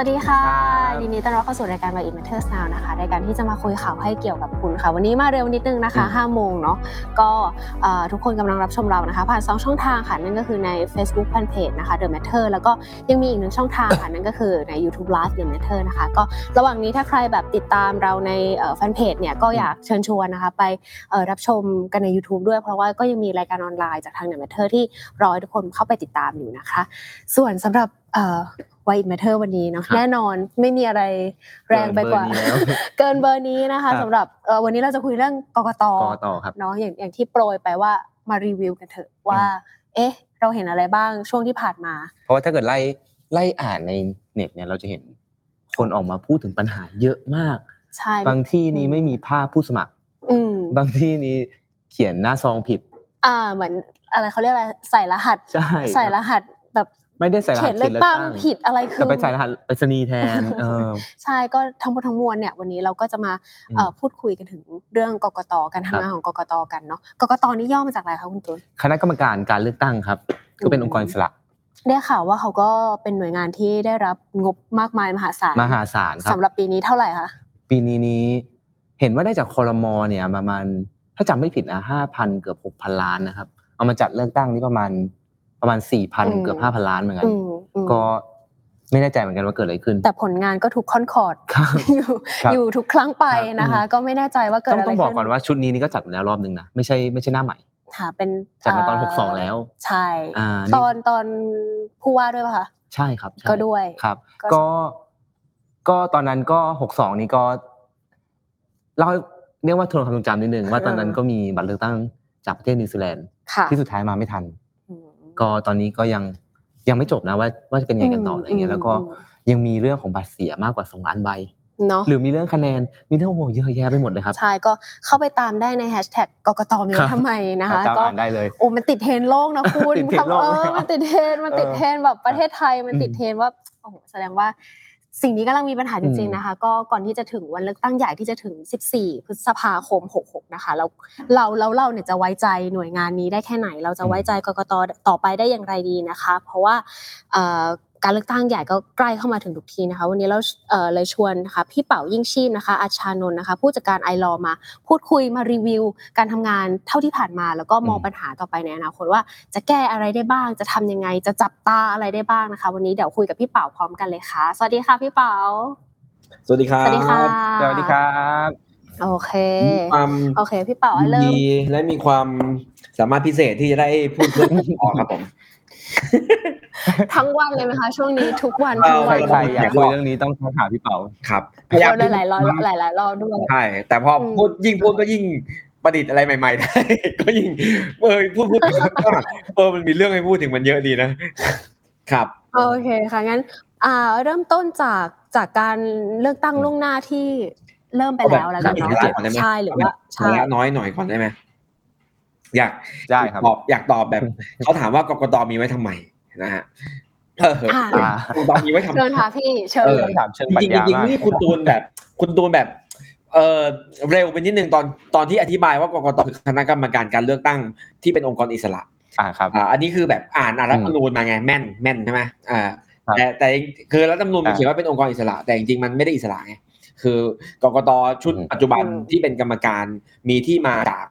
วัสดีค่ะยินดีต้อนรับเข้าสู่รายการ Why It Matters Now นะคะรายการที่จะมาคุยข่าวให้เกี่ยวกับคุณค่ะ วันนี้มาเร็วนิดนึงนะคะ5โมงเนาะก็เอ่อทุกคนกำลังรับชมเรานะคะ ผ่าน 2 ช่องทางค่ะ นั่นก็คือใน Facebook Fanpage นะคะ The Matter แล้วก็ยังมีอีกหนึ่งช่องทางค่ะ นั่นก็คือใน YouTube Live The Matter นะคะ ก็ระหว่างนี้ถ้าใครแบบติดตามเราในแฟนเพจเนี่ยก็อยากเชิญชวนนะคะไปเอ่อรับชมกันใน YouTube ด้วย เพราะว่าก็ยังมีรายการออนไลน์จากทาง The Matter ที่รอให้ทุกคนเข้าไปติดตามอยู่นะคะ ส่วนสำหรับเอ่อ Why It Matter วันนี้เนาะครับแน่นอนไม่มีอะไรแรงไปกว่า เกินเบอร์นี้แล้วเกินเบอร์นี้นะคะครับสำหรับเอ่อวันนี้เราจะคุยเรื่องกกตกกตครับเนาะอย่างอย่างที่โปรยไปว่ามารีวิวกันเถอะว่า เอ๊ะ เราเห็นอะไรบ้างช่วงที่ผ่านมา เพราะว่าถ้าเกิดไล่ไล่อ่านในเน็ตเนี่ยเราจะเห็นคนออกมาพูดถึงปัญหาเยอะมากใช่บางที่นี้ไม่มีภาพผู้สมัครอืมบางที่นี้เขียนหน้าซองผิด อ่าเหมือนอะไรเขาเรียกอะไรใส่รหัสใช่ใส่รหัสแบบ ไม่ได้ใส่รหัสเขียนเลือกตั้งผิดอะไรคือแต่ไปใส่รหัสไปรษณีย์แทนเออใช่ก็ทั้งหมดทั้งมวลเนี่ยวันนี้เราก็จะมาอืมเอ่อพูดคุยกันถึงเรื่องกกตการครัทำบงานของกกตกันเนาะกกตนี่ย่อมาจากอะไรคะคุณตุลคณะกรรมการการเลือกตั้งครับก็เป็นองค์กรอิสระได้ข่าวว่าเขาก็เป็นหน่วยงานที่ได้รับงบมากมายมหาศาลมหาศาลครับสำหรับปีนี้เท่าไหร่คะปีนี้นี้เห็นว่าได้จากคอรมอเนี่ยประมาณถ้าจำไม่ผิดนะห้าพันเกือบหกพันล้านนะครับเอามาจัดเลือกตั้งนี่ประมาณ ประมาณสี่พันเกือบห้าพันล้านเหมือนกันอืมอืมก็ไม่แน่ใจเหมือนกันว่าเกิดอะไรขึ้น แต่ผลงานก็ถูกคอนคอร์ดครับอยู่ครับอยู่ทุกครั้งไปนะคะครับก็ไม่แน่ใจว่าเกิดต้องอะไรต้องบอกขึ้ก่อนว่าชุดนี้นี่ก็จัดมาแล้วรอบนึงนะไม่ใช่ไม่ใช่หน้าใหม่ค่ะเป็นจัดมาตอนเหกสองแล้ว ใช่อ่าตอนตอนผู้ว่าด้วยป่ะคะใช่ครับใช่ก็ด้วยครับ ก็ก็ก็ตอนนั้นก็หกสองนี้ก็เล่าเรียกว่าทวนความทรงจำนิดนึงว่าตอนนั้นก็มีบัตรเลือกตั้งจากประเทศนิวซีแลนด์ค่ะที่สุดท้ายมาไม่ทันอืม ก็ตอนนี้ก็ยังยังไม่จบนะว่าว่าจะเป็นยังไงกันต่ออะไรเงี้ยแล้วก็ยังมีเรื่องของบัตรเสียมากกว่าสองล้านใบเนาะหรือมีเรื่องคะแนนมีเรื่องโอ้โหเยอะแยะไปหมดเลยครับใช่ก็เข้าไปตามได้ในแฮชแท็กกกตมีครัไว้บทำไมครับนะคะตามก็อ่านได้เลยโอ้มันติดเทรนด์โลกนะคุณติดเทรนด์โลกเออมันติดเทรนด์มันติดเออเทรนด์แบบประเทศไทยมันติดอืมเทรนด์ว่าโอ้โหแสดงว่า สิ่งนี้กำลังมีปัญหาจริงอืมๆนะคะ ก็ก่อนที่จะถึงวันเลือกตั้งใหญ่ที่จะถึง 14 พฤษภาคม 66 นะคะแล้วเราเราเราเนี่ยจะไว้ใจหน่วยงานนี้ได้แค่ไหน เราจะไว้ใจกกตต่อไปได้อย่างไรดีนะคะ เพราะว่าเอ่อ การเลือกตั้งใหญ่ก็ใกล้เข้ามาถึงทุกทีนะคะ วันนี้เราเอ่อเลยชวนนะคะพี่เป๋ายิ่งชีพนะคะ อาชานนท์นะคะ ผู้จัดการไอรอมาพูดคุยมารีวิว การทำงานเท่าที่ผ่านมา แล้วก็มองอืมปัญหาต่อไปในอนาคตว่าจะแก้อะไรได้บ้าง จะทำยังไงจะจับตาอะไรได้บ้างนะคะ วันนี้เดี๋ยวคุยกับพี่เป๋าพร้อมกันเลยค่ะ สวัสดีค่ะพี่เป๋าสวัสดีครับ สวัสดีค่ะสวัสดีครับโอเคมีความโอเค พี่เป๋ายินเริ่มดีและมีความสามารถพิเศษที่จะได้พูดเรื่องออกครับผม ทั้งวันเลยไหมคะช่วงนี้ทุกวันเอ่ทั้องใควัรนใครอยากคุยเรื่องนี้ต้องโทรหาพี่เปาครับโอ้หลายๆรอบหลายหลายๆรอบด้วยใช่แต่พออมพูดยิ่งพูดก็ยิ่งประดิษฐ์อะไรใหม่ๆได้ก็ยิ่งเออพูดพูดก็เออมันมีเรื่องให้พูดถึงมันเยอะดีนะครับโอเคค่ะงั้น อ่า เริ่มต้นจากจากการเลือกตั้งล่วงหน้าที่เริ่มไปแล้วแล้วกันเอาเนาะแบบก่อนได้ไหมใช่หรือว่าใช่ระยะน้อยหน่อยก่อนได้ไหม อยากได้ครับตอบอยากตอบแบบเขาถามว่ากกตมีไว้ทำไมนะฮะเอออ่ากกตมีไว้ทำไมเชิญค่ะพี่เชิญเออคำถามเชิงปรัจชริงญาๆจริงมากๆนี่คุณตูนแบบ คุณตูนแบบเออเร็วไปนิดนึงตอนตอนที่อธิบายว่ากกตคือคณะกรรมการการเลือกตั้งที่เป็นองค์กรอิสระ อ่าครับอ่าอันนี้คือแบบอ่านอ่านรัฐธรรมนูญมาไงแม่นแม่นใช่ไหมอ่าครับแต่แต่คือรัฐธรรมนูญมันอ่าเขียนว่าเป็นองค์กรอิสระ แต่จริงๆมันไม่ได้อิสระไงคือกกตชุดอืมปัจจุบันอืมที่เป็นกรรมการมีที่มาจาก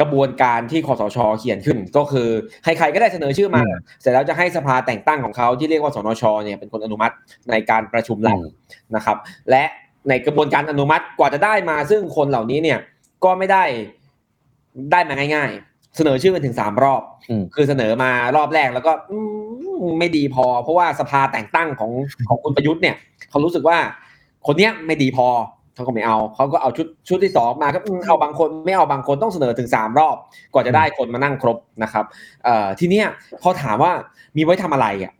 กระบวนการที่คอสชเขียนขึ้น ก็คือใครๆก็ได้เสนอชื่อมา เสร็จแล้วจะให้สภาแต่งตั้งของเขาที่เรียกว่าสนชเนี่ยเป็นคนอนุมัติในการประชุมหลักอืมนะครับ และในกระบวนการอนุมัติกว่าจะได้มาซึ่งคนเหล่านี้เนี่ยก็ไม่ได้ได้มาง่าย ๆ เสนอชื่อกันถึงสามรอบอืมคือเสนอมารอบแรกแล้วก็อืมไม่ดีพอ เพราะว่าสภาแต่งตั้งของของคุณประยุทธ์เนี่ย เขารู้สึกว่าคนเนี้ยไม่ดีพอ เขาก็ไม่เอาเขาก็เอาชุดชุดที่สองมาก็อืมเอาบางคนไม่เอาบางคนต้องเสนอถึงสามรอบกว่าจะได้คนมานั่งครบนะครับเอ่อทีเนี้ยพอถามว่ามีไว้ทำอะไรอะ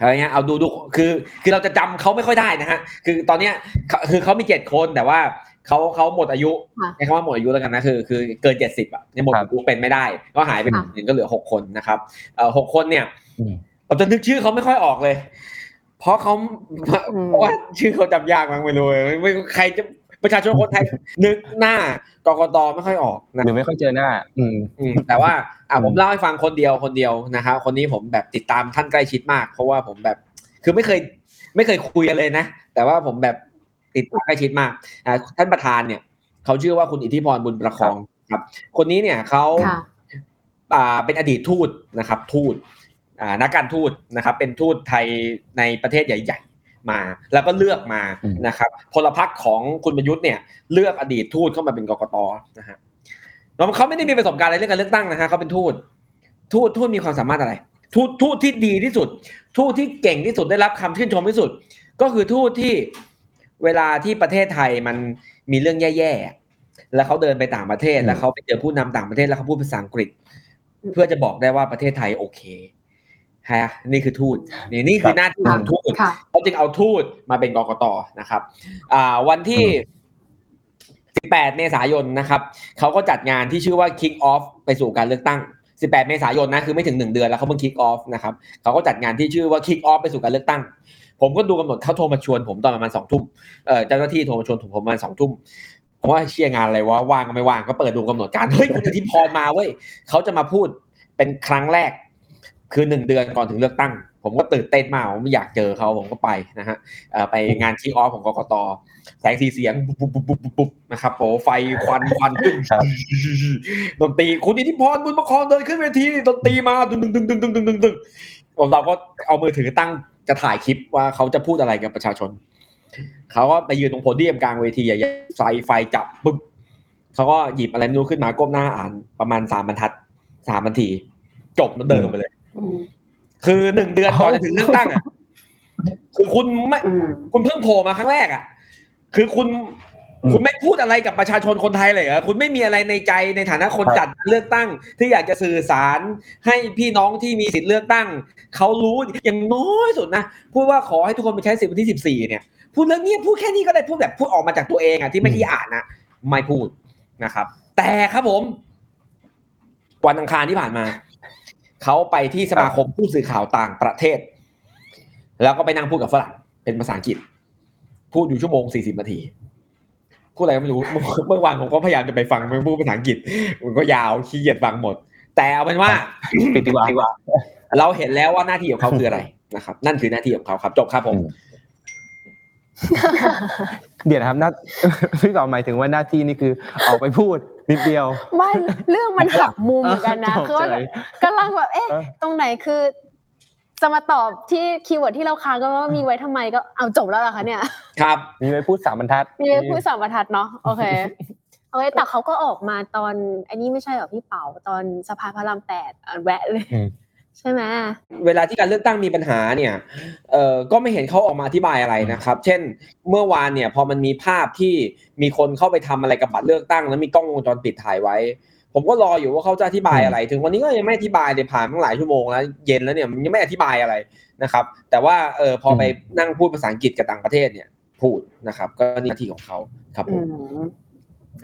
อะไรเงี้ยเอาดูดูคือคือเราจะจำเขาไม่ค่อยได้นะฮะคือตอนเนี้ยเขาคือเขามีเจ็ดคนแต่ว่าเขาเขาหมดอายุค่ะใช้คำว่าหมดอายุแล้วกันนะคือคือเกินเจ็ดสิบอะเนี่ยหมดครับอายุเป็นไม่ได้ ก็หายไปค่ะหนึ่งก็เหลือหกคนนะครับเอ่อหกคนเนี่ยอืมเราจะนึกชื่อเขาไม่ค่อยออกเลย เพราะเขาอืมเพราะว่าชื่อเขาจำยากมากไม่รู้เลยไม่ใครจะประชาชนคนไทยนึกหน้ากกตไม่ค่อยออกนะหรือไม่ค่อยเจอหน้า อืมอืมแต่ว่าอะอืมผมเล่าให้ฟังคนเดียวคนเดียวนะครับคนนี้ผมแบบติดตามท่านใกล้ชิดมาก เพราะว่าผมแบบ คือไม่เคย ไม่เคยคุยกันเลยนะ แต่ว่าผมแบบติดตามใกล้ชิดมากอะท่านประธานเนี่ยเขาชื่อว่าคุณอิทธิพรบุญประคองครับ คนนี้เนี่ยเขาค่ะอ่าเป็นอดีตทูตนะครับ ทูตอ่า นักการทูตนะครับเป็นทูตไทยในประเทศใหญ่ ๆ มา แล้วก็เลือกมาอืมนะครับพลพรรคของคุณประยุทธ์เนี่ยเลือกอดีตทูตเข้ามาเป็นกกตนะฮะแล้วเขาไม่ได้มีประสบการณ์อะไรเรื่องการเลือกตั้งนะฮะเขาเป็นทูตทูตทูตมีความสามารถอะไร ทูตทูตที่ดีที่สุด ทูตที่เก่งที่สุดได้รับคำชื่นชมที่สุด ก็คือทูตที่เวลาที่ประเทศไทยมันมีเรื่องแย่ๆแล้วเขาเดินไปต่างประเทศอืมแล้วเขาไปเจอผู้นำต่างประเทศแล้วเขาพูดภาษาอังกฤษ เพื่อจะบอกได้ว่าประเทศไทยโอเค ฮะนี่คือทูตนี่นี่คือหน้าที่ของทูตค่ะเขาจึงเอาทูตมาเป็นกกตนะครับอ่าวันที่ 18 เมษายนนะครับเขาก็จัดงานที่ชื่อว่า Kick Off ไปสู่การเลือกตั้ง 18 เมษายนนะคือไม่ถึง 1 เดือนแล้วเขาเพิ่ง Kick Off นะครับเขาก็จัดงานที่ชื่อว่า Kick Off ไปสู่การเลือกตั้ง ผมก็ดูกำหนดเขาโทรมาชวนผมตอนประมาณสองทุ่มเอ่อเจ้าหน้าที่โทรมาชวนผมประมาณสองทุ่มผมว่าเชียร์งานอะไรวะว่างก็ไม่ว่างก็เปิดดูกำหนดการเฮ้ยคุณอิทธิพรมาเว้ยเขาจะมาพูดเป็นครั้งแรก คือหนึ่งเดือนก่อนถึงเลือกตั้ง ผมก็ตื่นเต้นมากผมอยากเจอเขาผมก็ไปนะฮะเอ่อไปงานคิกออฟของกกตแสงสีเสียงปุ๊บปุ๊บปุ๊บปุ๊บปุ๊บนะครับโอ้ไฟควันควันขึ้นครับดนตรีคุณอิทธิพรบุญประคองเดินขึ้นเวทีดนตรีมาดึงดึงดึงดึงดึงดึงดึงดึงผมเราก็เอามือถือตั้งจะถ่ายคลิปว่าเขาจะพูดอะไรกับประชาชนเขาก็ไปยืนตรงโพเดียมกลางเวทีใหญ่ๆไฟไฟจับปึ๊บเขาก็หยิบอะไรไม่รู้ขึ้นมาก้มหน้าอ่านประมาณสามบรรทัดสามนาทีจบแล้วเดินออกไปเลยอืม คือหนึ่งเดือนก่อนจะถึงเลือกตั้งอะคือคุณไม่อืมคุณเพิ่งโผล่มาครั้งแรกอะ คือคุณอืมคุณไม่พูดอะไรกับประชาชนคนไทยเลยเหรอคุณไม่มีอะไรในใจในฐานะคนครับจัดเลือกตั้ง ที่อยากจะสื่อสารให้พี่น้องที่มีสิทธิ์เลือกตั้งเขารู้อย่างน้อยสุดนะพูดว่าขอให้ทุกคนไปใช้สิทธิ์วันที่สิบสี่เนี่ยพูดเรื่องนี้พูดแค่นี้ก็ได้พูดแบบพูดออกมาจากตัวเองอะที่ไม่ขี้อ่านนะไม่พูดนะครับ แต่ครับผม วันอังคารที่ผ่านมา เขาไปที่สมาคมผู้สื่อข่าวต่างประเทศ แล้วก็ไปนั่งพูดกับฝรั่งเป็นภาษาอังกฤษ พูดอยู่ชั่วโมงสี่สิบนาทีพูดอะไรก็ไม่รู้เมื่อวานผมก็พยายามจะไปฟังมันพูดภาษาอังกฤษมันก็ยาวขี้เกียจฟังหมด แต่เอาเป็นว่าปิดดีกว่าเราเห็นแล้วว่าหน้าที่ของเขาคืออะไรนะครับ นั่นคือหน้าที่ของเขาครับ จบครับผมอืมเดี๋ยวนะครับหน้าพี่ต่อหมายถึงว่าหน้าที่นี่คือออกไปพูด นิดเดียวไม่เรื่องมันหักมุมเหมือนกันนะตกคือว่าใจกำลังแบบเอ๊ะเออตรงไหนคือจะมาตอบที่ keyword ที่เราค้างก็ว่ามีไว้ทำไมก็เอาจบแล้วเหรอคะเนี่ย ครับ มีไปพูดสามบรรทัด มีไว้พูดสามบรรทัดเนาะโอเคโอเคแต่เขาก็ออกมาตอนอันนี้ไม่ใช่เหรอพี่เป๋าตอนสภาพระรามแปดอะแวะเลยอืม ใช่ไหมเวลาที่การเลือกตั้งมีปัญหาเนี่ยเอ่อก็ไม่เห็นเขาออกมาอธิบายอะไรนะครับ เช่น เมื่อวานเนี่ยพอมันมีภาพที่มีคนเข้าไปทำอะไรกับบัตรเลือกตั้ง แล้วมีกล้องวงจรปิดถ่ายไว้ ผมก็รออยู่ว่าเขาจะอธิบายอะไร ถึงวันนี้ก็ยังไม่อธิบายเลยผ่านมาหลายชั่วโมงแล้วเย็นแล้วเนี่ยมันยังไม่อธิบายอะไรนะครับ แต่ว่าเออพอไปนั่งพูดภาษาอังกฤษกับต่างประเทศเนี่ยพูดนะครับ ก็นี่หน้าที่ของเขาครับผอืมม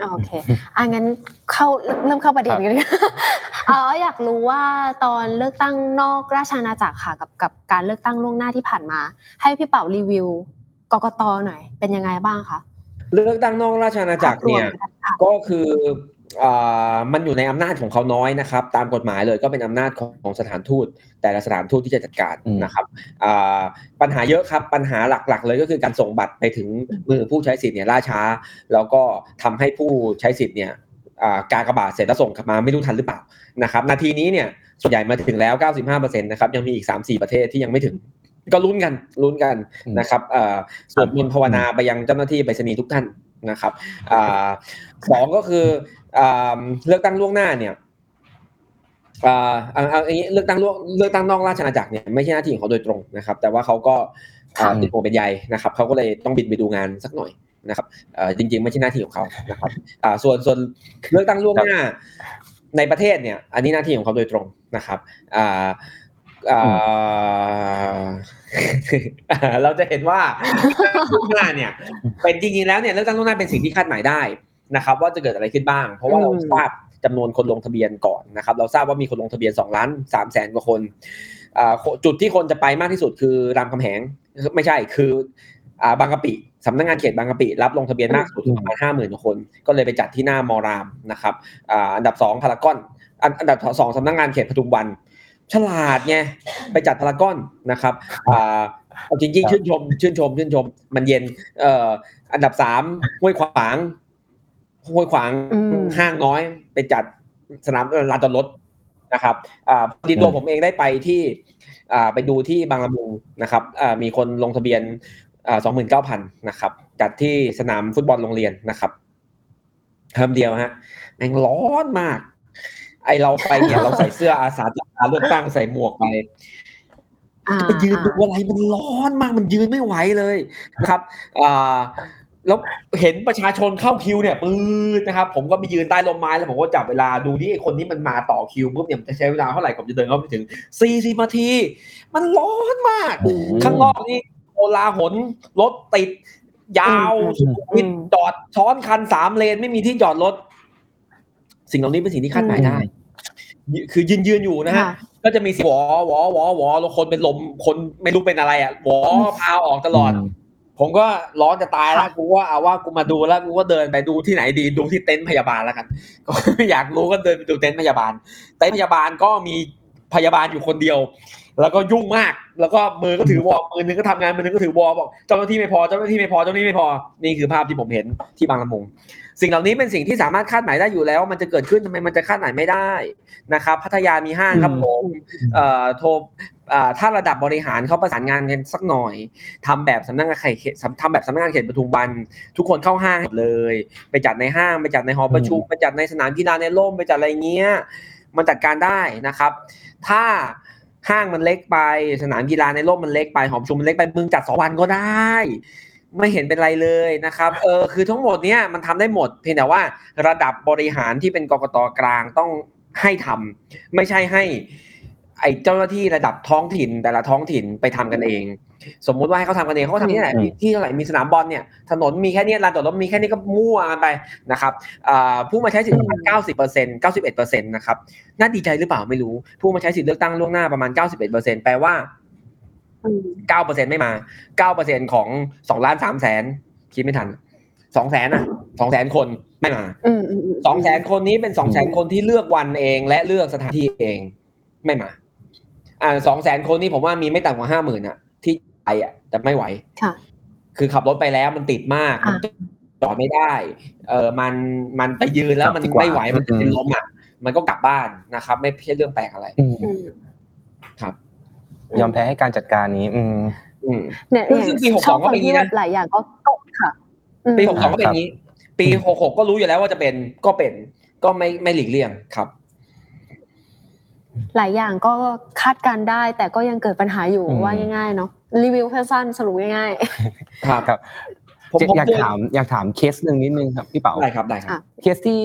โอเคอะงั้นเข้าเริ่มเข้าประเด็นกันเลยอ๋ออยากรู้ว่าตอนเลือกตั้งนอกราชอาณาจักรค่ะกับกับการเลือกตั้งล่วงหน้าที่ผ่านมา ให้พี่เป่ารีวิวกกตหน่อย เป็นยังไงบ้างคะเลือกตั้งนอกราชอาณาจักรเนี่ยภาพวมค่ะก็คืออ่า มันอยู่ในอำนาจของเขาน้อยนะครับ ตามกฎหมายเลยก็เป็นอำนาจของของสถานทูต แต่ละสถานทูตที่จะจัดการอืมนะครับอ่าปัญหาเยอะครับปัญหาหลักๆ เลยก็คือการส่งบัตรไปถึงมือผู้ใช้สิทธิ์เนี่ยล่าช้า แล้วก็ทำให้ผู้ใช้สิทธิ์เนี่ยอ่ากากบาทเสร็จแล้วส่งกลับมาไม่รู้ทันหรือเปล่านะครับนาทีนี้เนี่ยส่วนใหญ่มาถึงแล้ว 95%นะครับยังมีอีก 3-4 ประเทศที่ยังไม่ถึงก็ลุ้นกันลุ้นกันอืมนะครับอ่าสวดมนต์ภาวนาไปยังเจ้าหน้าที่ไปรษณีย์ทุกท่าน นะครับอ่าสองก็คืออ่าเลือกตั้งล่วงหน้าเนี่ยอ่าเอาเอาอย่างนี้เลือกตั้งล่วงเลือกตั้งนอกราชอาณาจักรเนี่ยไม่ใช่หน้าที่ของเขาโดยตรงนะครับ แต่ว่าเขาก็อ่าครับติดโอเป็นใยนะครับเขาก็เลยต้องบินไปดูงานสักหน่อยนะครับเอ่อจริง ๆ ไม่ใช่หน้าที่ของเขานะครับอ่าส่วนส่วนเลือกตั้งล่วงหน้าในประเทศเนี่ย อันนี้หน้าที่ของเขาโดยตรงนะครับอ่าอ่า เราจะเห็นว่าล่วงหน้าเนี่ย เป็นจริงๆแล้วเนี่ยเลือกตั้งล่วงหน้าเป็นสิ่งที่คาดหมายได้นะครับ ว่าจะเกิดอะไรขึ้นบ้าง เพราะว่าเราอืมทราบจำนวนคนลงทะเบียนก่อนนะครับ เราทราบว่ามีคนลงทะเบียน2ล้าน3แสนกว่าคนอ่าจุดที่คนจะไปมากที่สุดคือรามคำแหงไม่ใช่คืออ่าบางกะปิสำนักงานเขตบางกะปิรับลงทะเบียนมากสุดประมาณห้าหมื่นคน ก็เลยไปจัดที่หน้ามอรามนะครับอ่าอันดับสองพารากอนอันอันดับสองสำนักงานเขตปทุมวัน ฉลาดไงไปจัดพารากอนนะครับอ่าเอาจริงๆชื่นชม ชื่นชม ชื่นชม มันเย็น เอ่อ อันดับสามห้วยขวางห้วยขวางอืมห้างน้อย ไปจัดสนามเอ่อลานจอดรถนะครับอ่าพอดีตัวผมเองได้ไปที่อ่าไปดูที่บางละมุงนะครับอ่ามีคนลงทะเบียนอ่าสองหมื่นเก้าพันนะครับ จัดที่สนามฟุตบอลโรงเรียนนะครับเทอมเดียวฮะแม่งร้อนมาก ไอเราไปเนี่ยเราใส่เสื้ออาสาจัดการเลือกตั้งใส่หมวกไปอ่าไปยืนดูอะไรมันร้อนมากมันยืนไม่ไหวเลยนะครับอ่าแล้วเห็นประชาชนเข้าคิวเนี่ยปื๊ดนะครับ ผมก็ไปยืนใต้ร่มไม้แล้วผมก็จับเวลาดูที่ไอ้คนที่มันมาต่อคิวปุ๊บเนี่ยมันจะใช้เวลาเท่าไหร่ก่อนจะเดินเข้าไปถึง40นาที มันร้อนมากอืมข้างนอกนี่โอลาหนรถติด ยาวอืมสุขุมวิทจอดช้อนคันสามเลนไม่มีที่จอดรถ สิ่งเหล่านี้เป็นสิ่งที่คาดหมายได้ คือยืนยืนอยู่นะฮะค่ะก็จะมีเสียงหวอหวอหวอหวอแล้วคนเป็นลมคนไม่รู้เป็นอะไรอะหวอพาออกตลอด ผมก็ร้อนจะตายแล้วกูว่าเอาว่ากูมาดูแล้วกูก็เดินไปดูที่ไหนดีดูที่เต็นท์พยาบาลแล้วกัน ก็ไม่อยากรู้ก็เดินไปดูเต็นท์พยาบาลเต็นท์พยาบาลก็มีพยาบาลอยู่คนเดียว แล้วก็ยุ่งมาก แล้วก็มือก็ถือวอลมือนึงก็ทำงานมือนึงก็ถือวอลบอกเจ้าหน้าที่ไม่พอเจ้าหน้าที่ไม่พอเจ้าหน้าที่ไม่พอนี่คือภาพที่ผมเห็นที่บางละมุง สิ่งเหล่านี้เป็นสิ่งที่สามารถคาดหมายได้อยู่แล้ว มันจะเกิดขึ้นทำไมมันจะคาดหมายไม่ได้นะครับ พัทยามีห้างครับผมเอ่อโทรอ่าถ้าระดับบริหารเขาประสานงานกันสักหน่อยทำแบบสำนักงานเขตทำแบบสำนักงานเขตปทุมวัน ทุกคนเข้าห้างหมดเลย ไปจัดในห้างไปจัดในหอประชุมไปจัดในสนามกีฬาในร่มไปจัดอะไรเงี้ยมันจัดการได้นะครับ ถ้าห้างมันเล็กไป สนามกีฬาในร่มมันเล็กไปหอประชุมมันเล็กไปมึงจัดสองวันก็ได้ ไม่เห็นเป็นไรเลยนะครับเออคือทั้งหมดเนี้ยมันทำได้หมด เพียงแต่ว่าระดับบริหารที่เป็นกกตกลางต้องให้ทำไม่ใช่ให้ ไอ้เจ้าหน้าที่ระดับท้องถิ่นแต่ละท้องถิ่นไปทำกันเอง สมมุติว่าให้เขาทำกันเองเขาก็ทำที่ไหนอืมที่เท่าไหร่มีสนามบอลเนี่ยถนนมีแค่เนี้ยลานจอดรถมีแค่นี้ก็มั่วกันไปนะครับอ่าผู้มาใช้สิทธิ์ประมาณเก้าสิบเปอร์เซ็นต์เก้าสิบเอ็ดเปอร์เซ็นต์นะครับน่าดีใจหรือเปล่าไม่รู้ ผู้มาใช้สิทธิ์เลือกตั้งล่วงหน้าประมาณเก้าสิบเอ็ดเปอร์เซ็นต์แปลว่าอืม เก้าเปอร์เซ็นไม่มาเก้าเปอร์เซ็นของสองล้านสามแสนคิดไม่ทันสองแสนอะสองแสนคนไม่มาอืมอืมมสองแสนคนนี้เป็นสองแสนคนที่เลือกวันเอง และเลือกสถานที่เองไม่มา อ่าสองแสนคนนี้ผมว่ามีไม่ต่ำกว่าห้าหมื่นอะ ที่ไปอะแต่ไม่ไหวค่ะคือขับรถไปแล้วมันติดมากมันจอดไม่ได้ เออมันมันไปยืนแล้วมันกลับดีกว่าไม่ไหวมันจะอืมเป็นลมอะ มันก็กลับบ้านนะครับ ไม่ใช่เรื่องแปลกอะไรอืมอืมครับ ยอมแพ้ให้การจัดการนี้ อืมอืมเนี่ยซึ่งซึ่งปีชอบ62ก็เป็นอย่างนี้นะหลายอย่างก็ก็ค่ะอืมปีหกสองก็เป็นอย่างนี้ ปีหกหกก็รู้อยู่แล้วว่าจะเป็นก็เป็นก็ไม่ไม่หลีกเลี่ยงครับ หลายอย่างก็คาดการณ์ได้ แต่ก็ยังเกิดปัญหาอยู่อืมว่าง่ายๆเนาะรีวิวสั้นๆสรุปง่ายครับครับผมผมอยากเดินถามอยากถามเคสหนึ่งนิดนึงครับพี่เป๋าได้ครับได้ครับอะเคสที่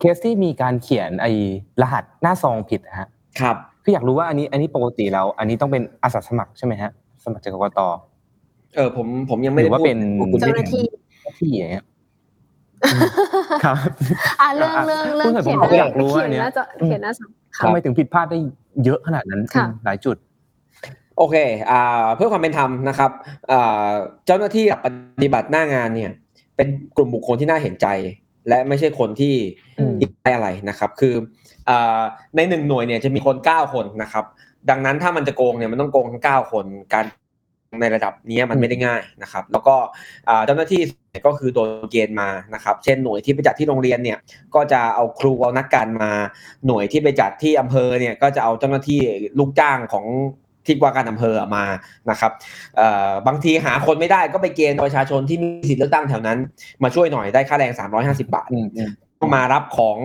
เคสที่มีการเขียนไอ้รหัสหน้าซองผิดนะฮะครับ คืออยากรู้ว่าอันนี้อันนี้ปกติแล้ว อันนี้ต้องเป็นอาสาสมัครใช่ไหมฮะ สมัครจากกกตเออผมผมยังไม่ได้หรือว่าพูดเป็นพวกคุณๆเจ้าหน้าที่ที่อย่างเงี้ยครับอะเรื่องเรื่องเรื่องพูดหน่อยเขียนผมก็อยากรู้ว่าเขียนอันเนี้ยน่าจะเขียนน่าจะค่ะทำไมถึงผิดพลาดได้เยอะขนาดนั้นค่ะอืมหลายจุด โอเคอ่าเพื่อความเป็นธรรมนะครับอ่าเจ้าหน้าที่ปฏิบัติหน้างานเนี่ย เป็นกลุ่มบุคคลที่น่าเห็นใจ และไม่ใช่คนที่อืมได้อะไรนะครับ คืออ่า ในหนึ่งหน่วยเนี่ยจะมีคนเก้าคนนะครับ ดังนั้นถ้ามันจะโกงเนี่ยมันต้องโกงทั้งเก้าคนการในระดับนี้มันไม่ได้ง่ายนะครับ แล้วก็เจ้าหน้าที่ก็คือโดนเกณฑ์มานะครับ เช่นหน่วยที่ไปจัดที่โรงเรียนเนี่ยก็จะเอาครูเอานักการมา หน่วยที่ไปจัดที่อำเภอเนี่ยก็จะเอาเจ้าหน้าที่ลูกจ้างของที่ว่าการอำเภอมานะครับบางทีหาคนไม่ได้ก็ไปเกณฑ์ประชาชนที่มีสิทธิ์เลือกตั้งแถวนั้น มาช่วยหน่อยได้ค่าแรง 350 บาท มอืมต้องมารับของ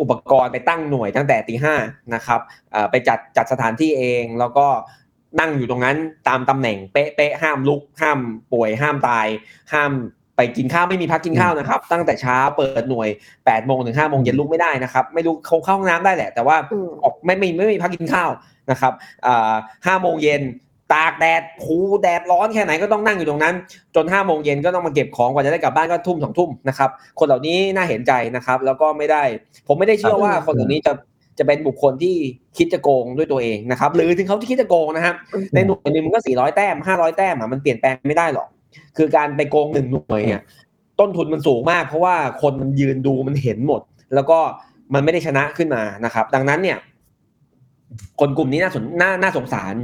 อุปกรณ์ไปตั้งหน่วยตั้งแต่ตีห้านะครับเอ่อไปจัดจัดสถานที่เองแล้วก็นั่งอยู่ตรงนั้นตามตำแหน่งเป๊ะเป๊ะห้ามลุก ห้ามป่วย ห้ามตาย ห้ามไปกินข้าวไม่มีพักกินข้าวนะครับ ตั้งแต่เช้าเปิดหน่วย8ปดโมงถึงห้าโมงเย็นลุกไม่ได้นะครับ ไม่ลุกคงเข้าห้องน้ำได้แหละ แต่ว่าอืมออกไม่ไม่ไม่มีพักกินข้าวนะครับห้าโมงเย็น ตากแดดคูแดดร้อนแค่ไหนก็ต้องนั่งอยู่ตรงนั้น จนห้าโมงเย็นก็ต้องมาเก็บของกว่าจะได้กลับบ้านก็ทุ่มสองทุ่มนะครับคนเหล่านี้น่าเห็นใจนะครับ แล้วก็ไม่ได้ ผมไม่ได้เชื่อว่าคนเหล่านี้จะจะเป็นบุคคลที่คิดจะโกงด้วยตัวเองนะครับหรือถึงเขาที่คิดจะโกงนะครับในหน่วยหนึ่งมันก็สี่ร้อยแต้มห้าร้อยแต้มอะมันเปลี่ยนแปลงไม่ได้หรอก คือการไปโกงหนึ่งหน่วยเนี่ยต้นทุนมันสูงมาก เพราะว่าคนมันยืนดูมันเห็นหมด แล้วก็มันไม่ได้ชนะขึ้นมานะครับ ดังนั้นเนี่ย คนกลุ่มนี้น่าสนน่าน่าสงสาร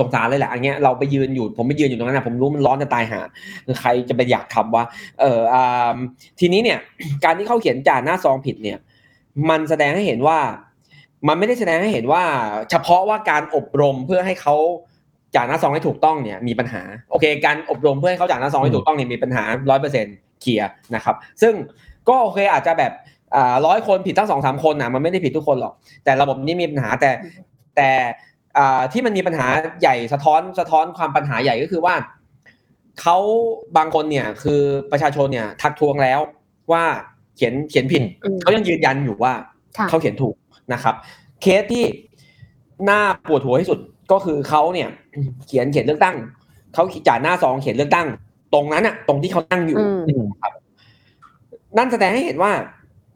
สงสารเลยแหละอันเนี้ยเราไปยืนอยู่ผมไปยืนอยู่ตรงนั้นนะผมรู้มันร้อนจะตายหาใครจะไปอยากทำว่า เอออ่าทีนี้เนี่ย การที่เขาเขียนจ่าหน้าซองผิดเนี่ย มันแสดงให้เห็นว่า มันไม่ได้แสดงให้เห็นว่า เฉพาะว่าการอบรมเพื่อให้เขาจ่าหน้าซองให้ถูกต้องเนี่ย มีปัญหาโอเค การอบรมเพื่อให้เขาจ่าหน้าซองให้ถูกต้องเนี่ยมีปัญหาร้อยเปอร์เซ็นต์เคลียร์นะครับ ซึ่งก็โอเคอาจจะแบบอ่าร้อยคนผิดทั้งสองสามคนนะมันไม่ได้ผิดทุกคนหรอก แต่ระบบนี้มีปัญหาแต่แต่ ที่มันมีปัญหาใหญ่สะท้อนสะท้อนความปัญหาใหญ่ก็คือว่าเขาบางคนเนี่ยคือประชาชนเนี่ยทักท้วงแล้วว่าเขียนเขียนผิดอืมเขายังยืนยันอยู่ว่าค่ะเขาเขียนถูกนะครับ เคสที่น่าปวดหัวที่สุดก็คือเขาเนี่ย เขียนเขียนเลือกตั้งเขาจ่าหน้าซองเขียนเลือกตั้ง ตรงนั้นอะตรงที่เขานั่งอยู่อืมครับ นั่นแสดงให้เห็นว่า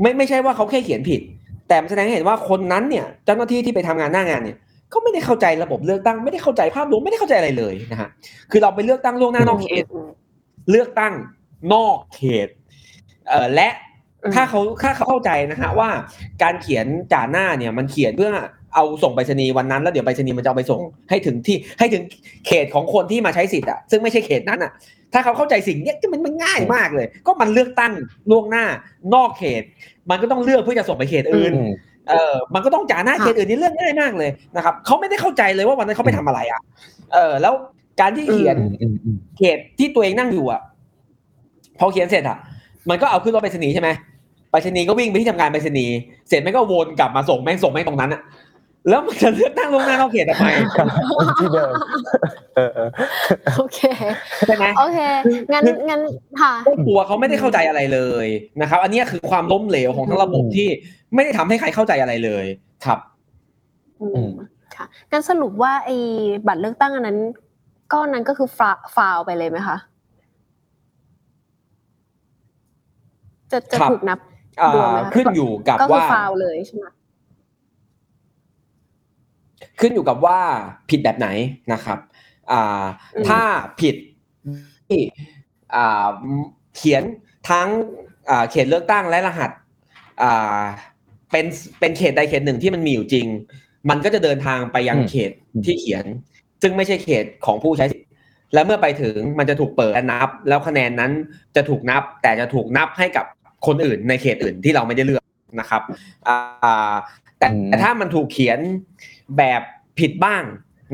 ไม่ไม่ใช่ว่าเขาแค่เขียนผิด แต่มันแสดงให้เห็นว่าคนนั้นเนี่ย เจ้าหน้าที่ที่ไปทำงานหน้างานเนี่ย ก็ไม่ได้เข้าใจระบบเลือกตั้งไม่ได้เข้าใจภาพรวมไม่ได้เข้าใจอะไรเลยนะฮะคือเราไปเลือกตั้งล่วงหน้านอกเขตเลือกตั้งนอกเขตเอ่อและอืมถ้าเขาถ้าเขาเข้าใจนะฮะว่าการเขียนจ่าหน้าเนี่ยมันเขียนเพื่อเอาส่งไปรษณีย์วันนั้นแล้วเดี๋ยวไปรษณีย์มันจะเอาไปส่งให้ถึงที่ให้ถึงเขตของคนที่มาใช้สิทธิ์อะซึ่งไม่ใช่เขตนั้นอะ ถ้าเขาเข้าใจสิ่งเนี้ยมันมันง่ายมากเลย ก็มันเลือกตั้งล่วงหน้า นอกเขต มันก็ต้องเลือกเพื่อจะส่งไปเขตอื่นอืม เออมันก็ต้องจ่าหน้าเขตอื่นนี่เรื่องง่ายมากเลยนะครับเขาไม่ได้เข้าใจเลยว่าวันนั้นเขาไปทำอะไรอะ เออ แล้วการที่เขียนอืมอืมอืมเขตที่ตัวเองนั่งอยู่อะ พอเขียนเสร็จอะ มันก็เอาขึ้นรถไปรษณีย์ใช่ไหมไปรษณีย์ก็วิ่งไปที่ทำงานไปรษณีย์เสร็จแม่งก็วนกลับมาส่งแม่งส่งแม่งตรงนั้นอะแล้วมันจะเลือกตั้งลวงหน้านอกเขตทำไมที่เดิมเออเออโอเคใช่ไหมโอเคงั้นงั้นค่ะพวกตัวเขาไม่ได้เข้าใจอะไรเลยนะครับ อันเนี้ยคือความล้มเหลวของทั้งระบบอืมที่ ไม่ได้ทำให้ใครเข้าใจอะไรเลยครับอือืมมค่ะงั้นสรุปว่าไอ้บัตรเลือกตั้งอันนั้น ก้อนนั้นก็คือฟาฟาวไปเลยไหมคะจะจะครับถูกนับอ่ารวมไหมคะขึ้นอยู่กับก็คือว่าฟาวเลยใช่ไหมขึ้นอยู่กับว่าผิดแบบไหนนะครับอ่าถ้าผิดที่อ่าเขียนทั้งอ่าเขตเลือกตั้งและรหัสอ่า เป็นเป็นเขตใดเขตหนึ่งที่มันมีอยู่จริง มันก็จะเดินทางไปยังอืมเขตที่เขียน ซึ่งไม่ใช่เขตของผู้ใช้สิทธิ์และเมื่อไปถึงมันจะถูกเปิดและนับ แล้วคะแนนนั้นจะถูกนับ แต่จะถูกนับให้กับคนอื่นในเขตอื่นที่เราไม่ได้เลือกนะครับอ่าแต่อืมแต่ถ้ามันถูกเขียนแบบผิดบ้าง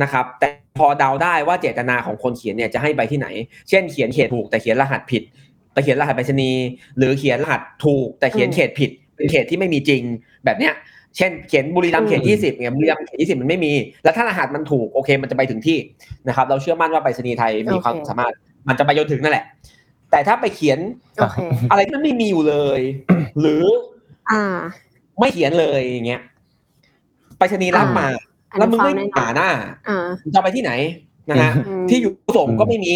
นะครับ แต่พอเดาได้ว่าเจตนาของคนเขียนเนี่ยจะให้ไปที่ไหน เช่นเขียนเขตถูกแต่เขียนรหัสผิดไปเขียนรหัสไปรษณีย์หรือเขียนรหัสถูกแต่เขียนเขตผิด เป็นเขตที่ไม่มีจริงแบบเนี้ย เช่นเขียนบุรีรัมย์เขตอืมยี่สิบเนี่ยบุรีรัมย์เขตยี่สิบมันไม่มี แล้วถ้ารหัสมันถูกโอเค มันจะไปถึงที่นะครับ เราเชื่อมั่นว่าไปรษณีย์ไทยมีความสามารถ มันจะไปจนถึงนั่นแหละ แต่ถ้าไปเขียนโอเคอะไรที่มันไม่มีอยู่เลย หรือ อ่า ไม่เขียนเลยอย่างเงี้ยไปรษณีย์รับมาอันแล้วนั้นมึงฟาวไม่แน่นอหานหน้าอ่าจะเอาไปที่ไหนนะฮะอืมที่อยู่ส่งก็ไม่มี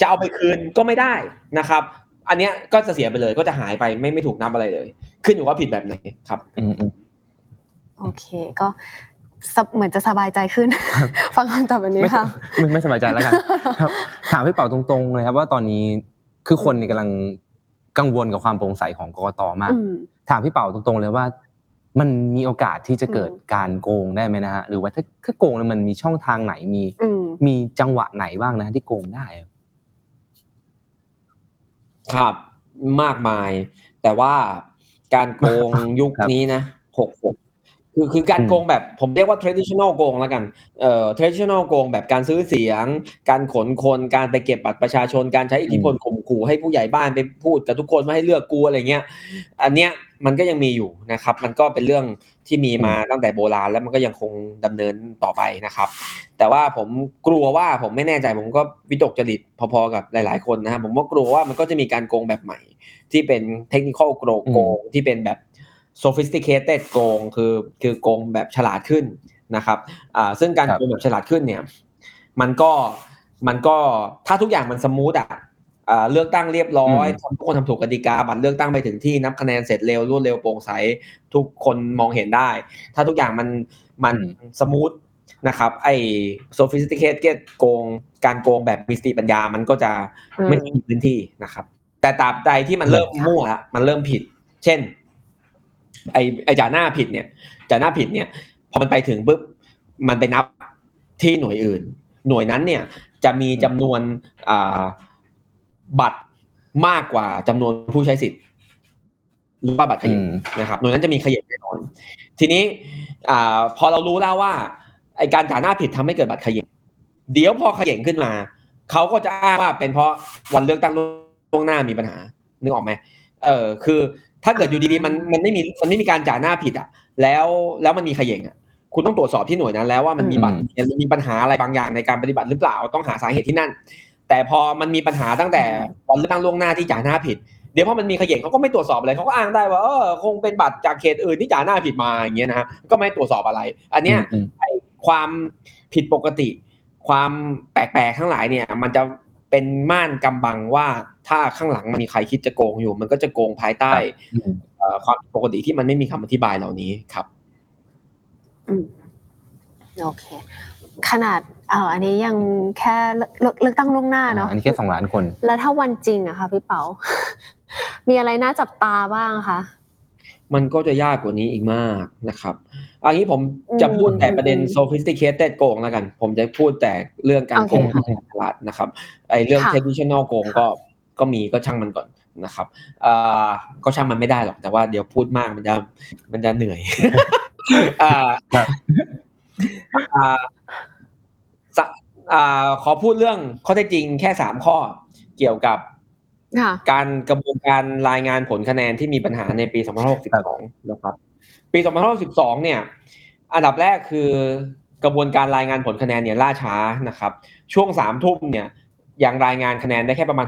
จะเอาไปคืนก็ไม่ได้นะครับ อันเนี้ยก็จะเสียไปเลยก็จะหายไปไม่ไม่ถูกนับอะไรเลย ขึ้นอยู่ว่าผิดแบบไหนครับอืมอืมโอเคก็สบเหมือนจะสบายใจขึ้น ฟังคำตอบแบบนี้ไม่ค่ะไม่ไม่สบายใจแล้วกันครับถามพี่เป่าตรงๆเลยครับ ว่าตอนนี้คือคนเนี่ยกำลังกังวลกับความโปร่งใสของกกตมากอืมถามพี่เป่าตรงๆเลยว่า มันมีโอกาสที่จะเกิดอืมการโกงได้ไหมนะฮะหรือว่าถ้าถ้าโกงแล้วมันมีช่องทางไหนมีอืมมีจังหวะไหนบ้างนะที่โกงได้อะ ครับมากมาย แต่ว่าการโกงยุคนี้นะหกหก คือคือการโกงแบบผมเรียกว่า traditional โกงแล้วกันเอ่อ traditional โกงแบบการซื้อเสียง การขนคนการไปเก็บบัตรประชาชนการใช้อิทธิพลข่มขู่ให้ผู้ใหญ่บ้านไปพูดกับทุกคนว่าให้เลือกกูอะไรเงี้ยอันเนี้ยมันก็ยังมีอยู่นะครับ มันก็เป็นเรื่องที่มีมาตั้งแต่โบราณแล้วมันก็ยังคงดำเนินต่อไปนะครับ แต่ว่าผมกลัวว่าผมไม่แน่ใจผมก็วิตกจริตพอๆกับหลาย ๆคนนะครับผมว่ากลัวว่ามันก็จะมีการโกงแบบใหม่ ที่เป็น technical โกงโกงที่เป็นแบบ sophisticated โกงคือคือโกงแบบฉลาดขึ้นนะครับอ่าซึ่งการโกงแบบฉลาดขึ้นเนี่ย มันก็มันก็ถ้าทุกอย่างมัน smooth อะอ่าเลือกตั้งเรียบร้อยทำทุกคนทำถูกกติกาบัตรเลือกตั้งไปถึงที่นับคะแนนเสร็จเร็วรวดเร็วโปร่งใสทุกคนมองเห็นได้ ถ้าทุกอย่างมันมัน smooth นะครับไอ้ sophisticated โกงการโกงแบบมีสติปัญญามันก็จะอืมไม่มีพื้นที่นะครับ แต่ตราบใดที่มันเริ่มมั่วละมันเริ่มผิด เช่น ไอ้ไอ้จ่าหน้าผิดเนี่ยจ่าหน้าผิดเนี่ย พอมันไปถึงปุ๊บมันไปนับที่หน่วยอื่น หน่วยนั้นเนี่ยจะมีจำนวนอ่าบัตรมากกว่าจำนวนผู้ใช้สิทธิ์หรือว่าบัตรขยิบนะครับหน่วยนั้นจะมีขยิบแน่นอน ทีนี้อ่าพอเรารู้แล้วว่าไอการจ่าหน้าผิดทำให้เกิดบัตรขยิบเดี๋ยวพอขยิบขึ้นมาเขาก็จะอ้างว่าเป็นเพราะวันเลือกตั้งล่วงหน้ามีปัญหานึกออกไหมเออคือ ถ้าเกิดอยู่ดีๆมันมันไม่มีมันไม่มีการจ่าหน้าผิดอะ แล้วแล้วมันมีขยิงอะคุณต้องตรวจสอบที่หน่วยนั้นแล้วว่ามันมีบัตรมีปัญหาอะไรบางอย่างในการปฏิบัติหรือเปล่าต้องหาสาเหตุที่นั่น แต่พอมันมีปัญหาตั้งแต่วันเลือกตั้งล่วงหน้าที่จ่าหน้าผิด เดี๋ยวพอมันมีขยิงเขาก็ไม่ตรวจสอบอะไรเขาก็อ้างได้ว่าเออคงเป็นบัตรจากเขตอื่นที่จ่าหน้าผิดมาอย่างเงี้ยนะฮะก็ไม่ตรวจสอบอะไร อันเนี้ยอืมไอ้ความผิดปกติ ความแปลกๆทั้งหลายเนี่ย มันจะ เป็นม่านกำบังว่าถ้าข้างหลังมันมีใครคิดจะโกงอยู่ มันก็จะโกงภายใต้อืมเอ่อความผิดปกติที่มันไม่มีคำอธิบายเหล่านี้ครับอืมโอเค ขนาดเอ่ออันนี้ยังแค่เลือกเลือกเลือกตั้งล่วงหน้าเนาะอันนี้แค่สองล้านคน แล้วถ้าวันจริงอะคะพี่เปามีอะไรน่าจับตาบ้างคะมันก็จะยากกว่านี้อีกมากนะครับ อันนี้ผมจะพูดแต่ประเด็นอืม sophisticated โกงแล้วกัน ผมจะพูดแต่เรื่องการโกงโอเคทางตลาดนะครับไอ้เรื่องค่ะ traditional โกงก็ก็มีก็ช่างมันก่อนนะครับอ่าก็ช่างมันไม่ได้หรอกแต่ว่าเดี๋ยวพูดมากมันจะมันจะเหนื่อยอ่าครับอ่าสะอ่าขอพูดเรื่องข้อเท็จจริงแค่สามข้อเกี่ยวกับค่ะการกระบวนการรายงานผลคะแนนที่มีปัญหาในปี 2562 นะครับ ปี2562เนี่ย อันดับแรกคือกระบวนการรายงานผลคะแนนเนี่ยล่าช้านะครับ ช่วงสามทุ่มเนี่ยยังรายงานคะแนนได้แค่ประมาณ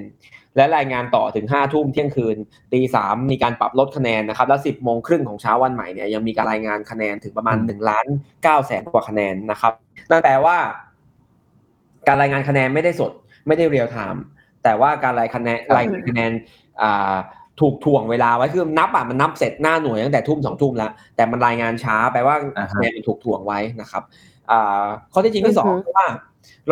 60%และรายงานต่อถึง 5 ทุ่มเที่ยงคืนตีสามมีการปรับลดคะแนนนะครับ แล้ว 10 โมงครึ่งของเช้าวันใหม่เนี่ยยังมีการรายงานคะแนนถึงประมาณ1ล้าน9แสนกว่าคะแนนนะครับ นั่นแปลว่า การรายงานคะแนนไม่ได้สด ไม่ได้ real-time แต่ว่าการรายคะแนนรายงานคะแนนอ่า ถูกถ่วงเวลาไว้คือนับอะมันนับเสร็จหน้าหน่วยตั้งแต่ทุ่มสองทุ่มแล้วแต่มันรายงานช้าแปลว่าอ่าฮะคะแนนมันถูกถ่วงไว้นะครับอ่าข้อที่จริงที่สองอือฮึคือว่า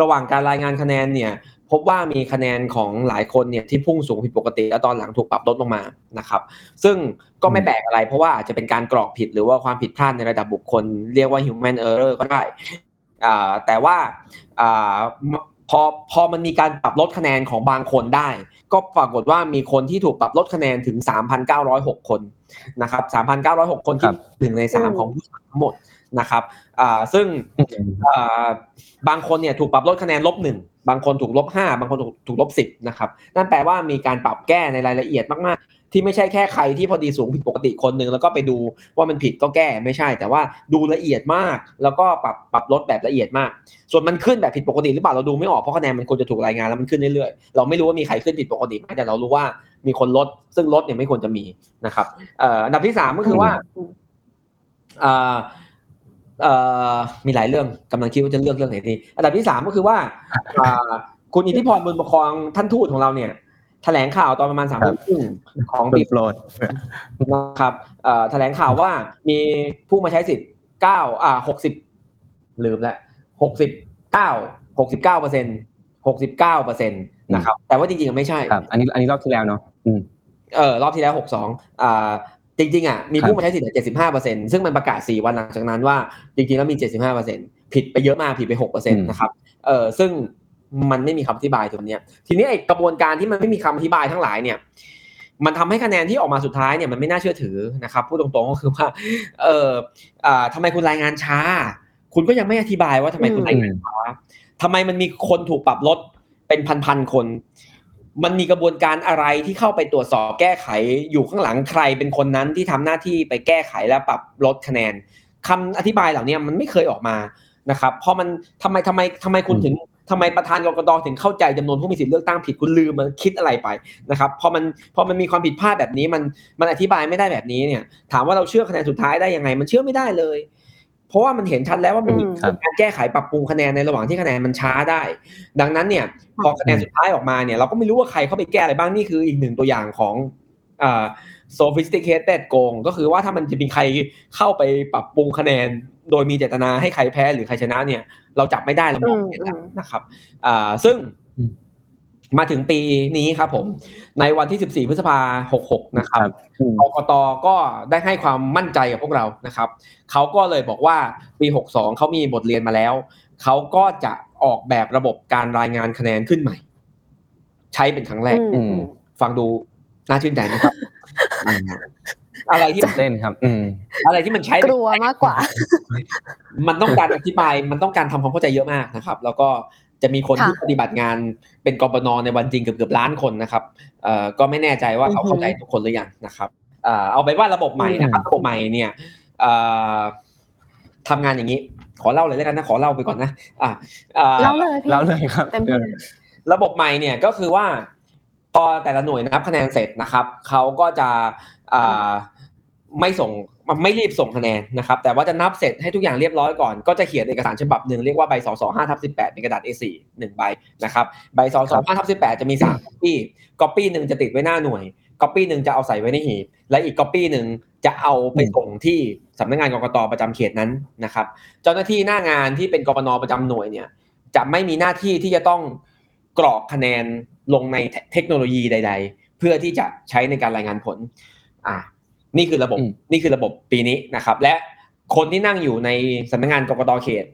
ระหว่างการรายงานคะแนนเนี่ย พบว่ามีคะแนนของหลายคนเนี่ยที่พุ่งสูงผิดปกติ แล้วตอนหลังถูกปรับลดลงมานะครับ ซึ่งก็ไม่แปลกอะไรเพราะว่าอาจจะเป็นการกรอกผิดหรือว่าความผิดพลาดในระดับบุคคล เรียกว่า human error ก็ได้อ่าแต่ว่าอ่า พอพอมันมีการปรับลดคะแนนของบางคนได้ ก็ปรากฏว่ามีคนที่ถูกปรับลดคะแนนถึง 3,906 คนนะครับ 3,906 คนครัที่บหนึ่งในสามอืมของผู้สมัครทั้งหมดนะครับอ่าซึ่งอ่าบางคนเนี่ยถูกปรับลดคะแนนลบหนึ่งบางคนถูกลบห้าบางคนถูกถูกลบสิบนะครับนั่นแปลว่ามีการปรับแก้ในรายละเอียดมากๆ ที่ไม่ใช่แค่ใครที่พอดีสูงผิดปกติคนหนึ่งแล้วก็ไปดูว่ามันผิดก็แก้ไม่ใช่ แต่ว่าดูละเอียดมาก แล้วก็ปรับปรับลดแบบละเอียดมาก ส่วนมันขึ้นแบบผิดปกติหรือเปล่าเราดูไม่ออกเพราะคะแนนมันควรจะถูกรายงานแล้วมันขึ้นเรื่อยๆเราไม่รู้ว่ามีใครขึ้นผิดปกติไหมแต่เรารู้ว่ามีคนลด ซึ่งลดเนี่ยไม่ควรจะมีนะครับอันดับที่สามก็คือว่าอมีหลายเรื่องกำลังคิดว่าจะเลือกเรื่องไหนดีอันดับที่สามก็คือว่าอ่าคุณอิทธิพรบุญประคองท่านทูตของเราเนี่ย แถลงข่าวตอนประมาณสามทุ่มครึ่งของปีโปรดนะครับเอ่อแถลงข่าวว่ามีผู้มาใช้สิทธิ์เก้าอ่าหกสิบลืมแล้วหกสิบเก้าหกสิบเก้าเปอร์เซ็นหกสิบเก้าเปอร์เซ็นต์นะครับ แต่ว่าจริงๆไม่ใช่ครับอันนี้อันนี้รอบที่แล้วเนาะอืมเออรอบที่แล้วหกสองอ่าจริงๆอะมีผู้มาใช้สิทธิ์เจ็ดสิบห้าเปอร์เซ็นซึ่งมันประกาศสี่วันหลังจากนั้นว่าจริงๆแล้วมีเจ็ดสิบห้าเปอร์เซ็นผิดไปเยอะมากผิดไปหกเปอร์เซ็นต์นะครับเออซึ่ง มันไม่มีคำอธิบายตรงเนี้ยทีนี้ไอ้กระบวนการที่มันไม่มีคำอธิบายทั้งหลายเนี่ยมันทำให้คะแนนที่ออกมาสุดท้ายเนี่ยมันไม่น่าเชื่อถือนะครับพูดตรงๆก็คือว่าเอออ่าทำไมคุณรายงานช้า คุณก็ยังไม่อธิบายว่าทำไมคุณรายงานช้าทำไมมันมีคนถูกปรับลดเป็นพันๆคน มันมีกระบวนการอะไรที่เข้าไปตรวจสอบแก้ไขอยู่ข้างหลังใครเป็นคนนั้นที่ทำหน้าที่ไปแก้ไขและปรับลดคะแนนคำอธิบายเหล่านี้มันไม่เคยออกมานะครับเพราะมันทำไมทำไมทำไมคุณถึง ทำไมประธานกรกตถึงเข้าใจจำนวนผู้มีสิทธิ์เลือกตั้งผิดคุณลืมมันคิดอะไรไปนะครับพอมันพอมันมีความผิดพลาดแบบนี้มันมันอธิบายไม่ได้แบบนี้เนี่ย ถามว่าเราเชื่อคะแนนสุดท้ายได้ยังไง มันเชื่อไม่ได้เลย เพราะว่ามันเห็นชัดแล้วว่ามันมีครับการแก้ไขปรับปรุงคะแนนในระหว่างที่คะแนนมันช้าได้ ดังนั้นเนี่ยพอคะแนนสุดท้ายออกมาเนี่ยเราก็ไม่รู้ว่าใครเข้าไปแก้อะไรบ้างนี่คืออีกหนึ่งตัวอย่างของอ่า sophisticated โกงก็คือว่าถ้ามันจะมีใครเข้าไปปรับปรุงคะแนน โดยมีเจตนาให้ใครแพ้หรือใครชนะเนี่ย เราจับไม่ได้เรามองไม่เห็นแล้วนะครับอ่าซึ่งอืมมาถึงปีนี้ครับผม ในวันที่ 14 พฤษภาหกหกนะครับอืมกกตก็ได้ให้ความมั่นใจกับพวกเรานะครับเขาก็เลยบอกว่าปี 62เขามีบทเรียนมาแล้ว เขาก็จะออกแบบระบบการรายงานคะแนนขึ้นใหม่ ใช้เป็นครั้งแรกอืมฟังดูน่าชื่นใจนะครับ อะไรที่เล่นครับ อืมอะไรที่มันใช้กลัวมากกว่า มันต้องการอธิบาย มันต้องการทำความเข้าใจเยอะมากนะครับ แล้วก็จะมีคนค่ะที่ปฏิบัติงานเป็นกปนในวันจริงเกือบเกือบล้านคนนะครับเอ่อก็ไม่แน่ใจว่าเขาอือฮึเข้าใจทุกคนหรือยังนะครับเอ่อเอาไปนว่าระบบใหม่นะครับระบบใหม่เนี่ยเอ่อทำงานอย่างนี้ ขอเล่าเลยแล้วกันนะขอเล่าไปก่อนนะอะอ่าเล่าเลยพี่แล้วเลยครับเต็มที่ระบบใหม่เนี่ยก็คือว่าพ อแต่ละหน่วยนับคะแนนเสร็จนะครับเขาก็จะอ่าไม่ส่งไม่รีบส่งคะแนนนะครับ แต่ว่าจะนับเสร็จให้ทุกอย่างเรียบร้อยก่อน ก็จะเขียนเอกสารฉบับหนึ่งเรียกว่าใบสสห้าทับสิบแปดเป็นกระดาษ A4 หนึ่งใบนะครับใบสสห้าทับสิบแปดจะมีสามก๊อปปี้ก๊อปปี้หนึ่งจะติดไว้หน้าหน่วยก๊อปปี้หนึ่งจะเอาใส่ไว้ในหีบ และอีกก๊อปปี้หนึ่งจะเอาไปส่งที่สำนักงานกกตประจำเขตนั้นนะครับ เจ้าหน้าที่หน้างานที่เป็นกปนประจำหน่วยเนี่ย จะไม่มีหน้าที่ที่จะต้องกรอกคะแนน ลงในเทคโนโลยีใด ๆ เพื่อที่จะใช้ในการรายงานผล อ่า นี่คือระบบอืมนี่คือระบบปีนี้นะครับ และคนที่นั่งอยู่ในสำนักงานกกตเขต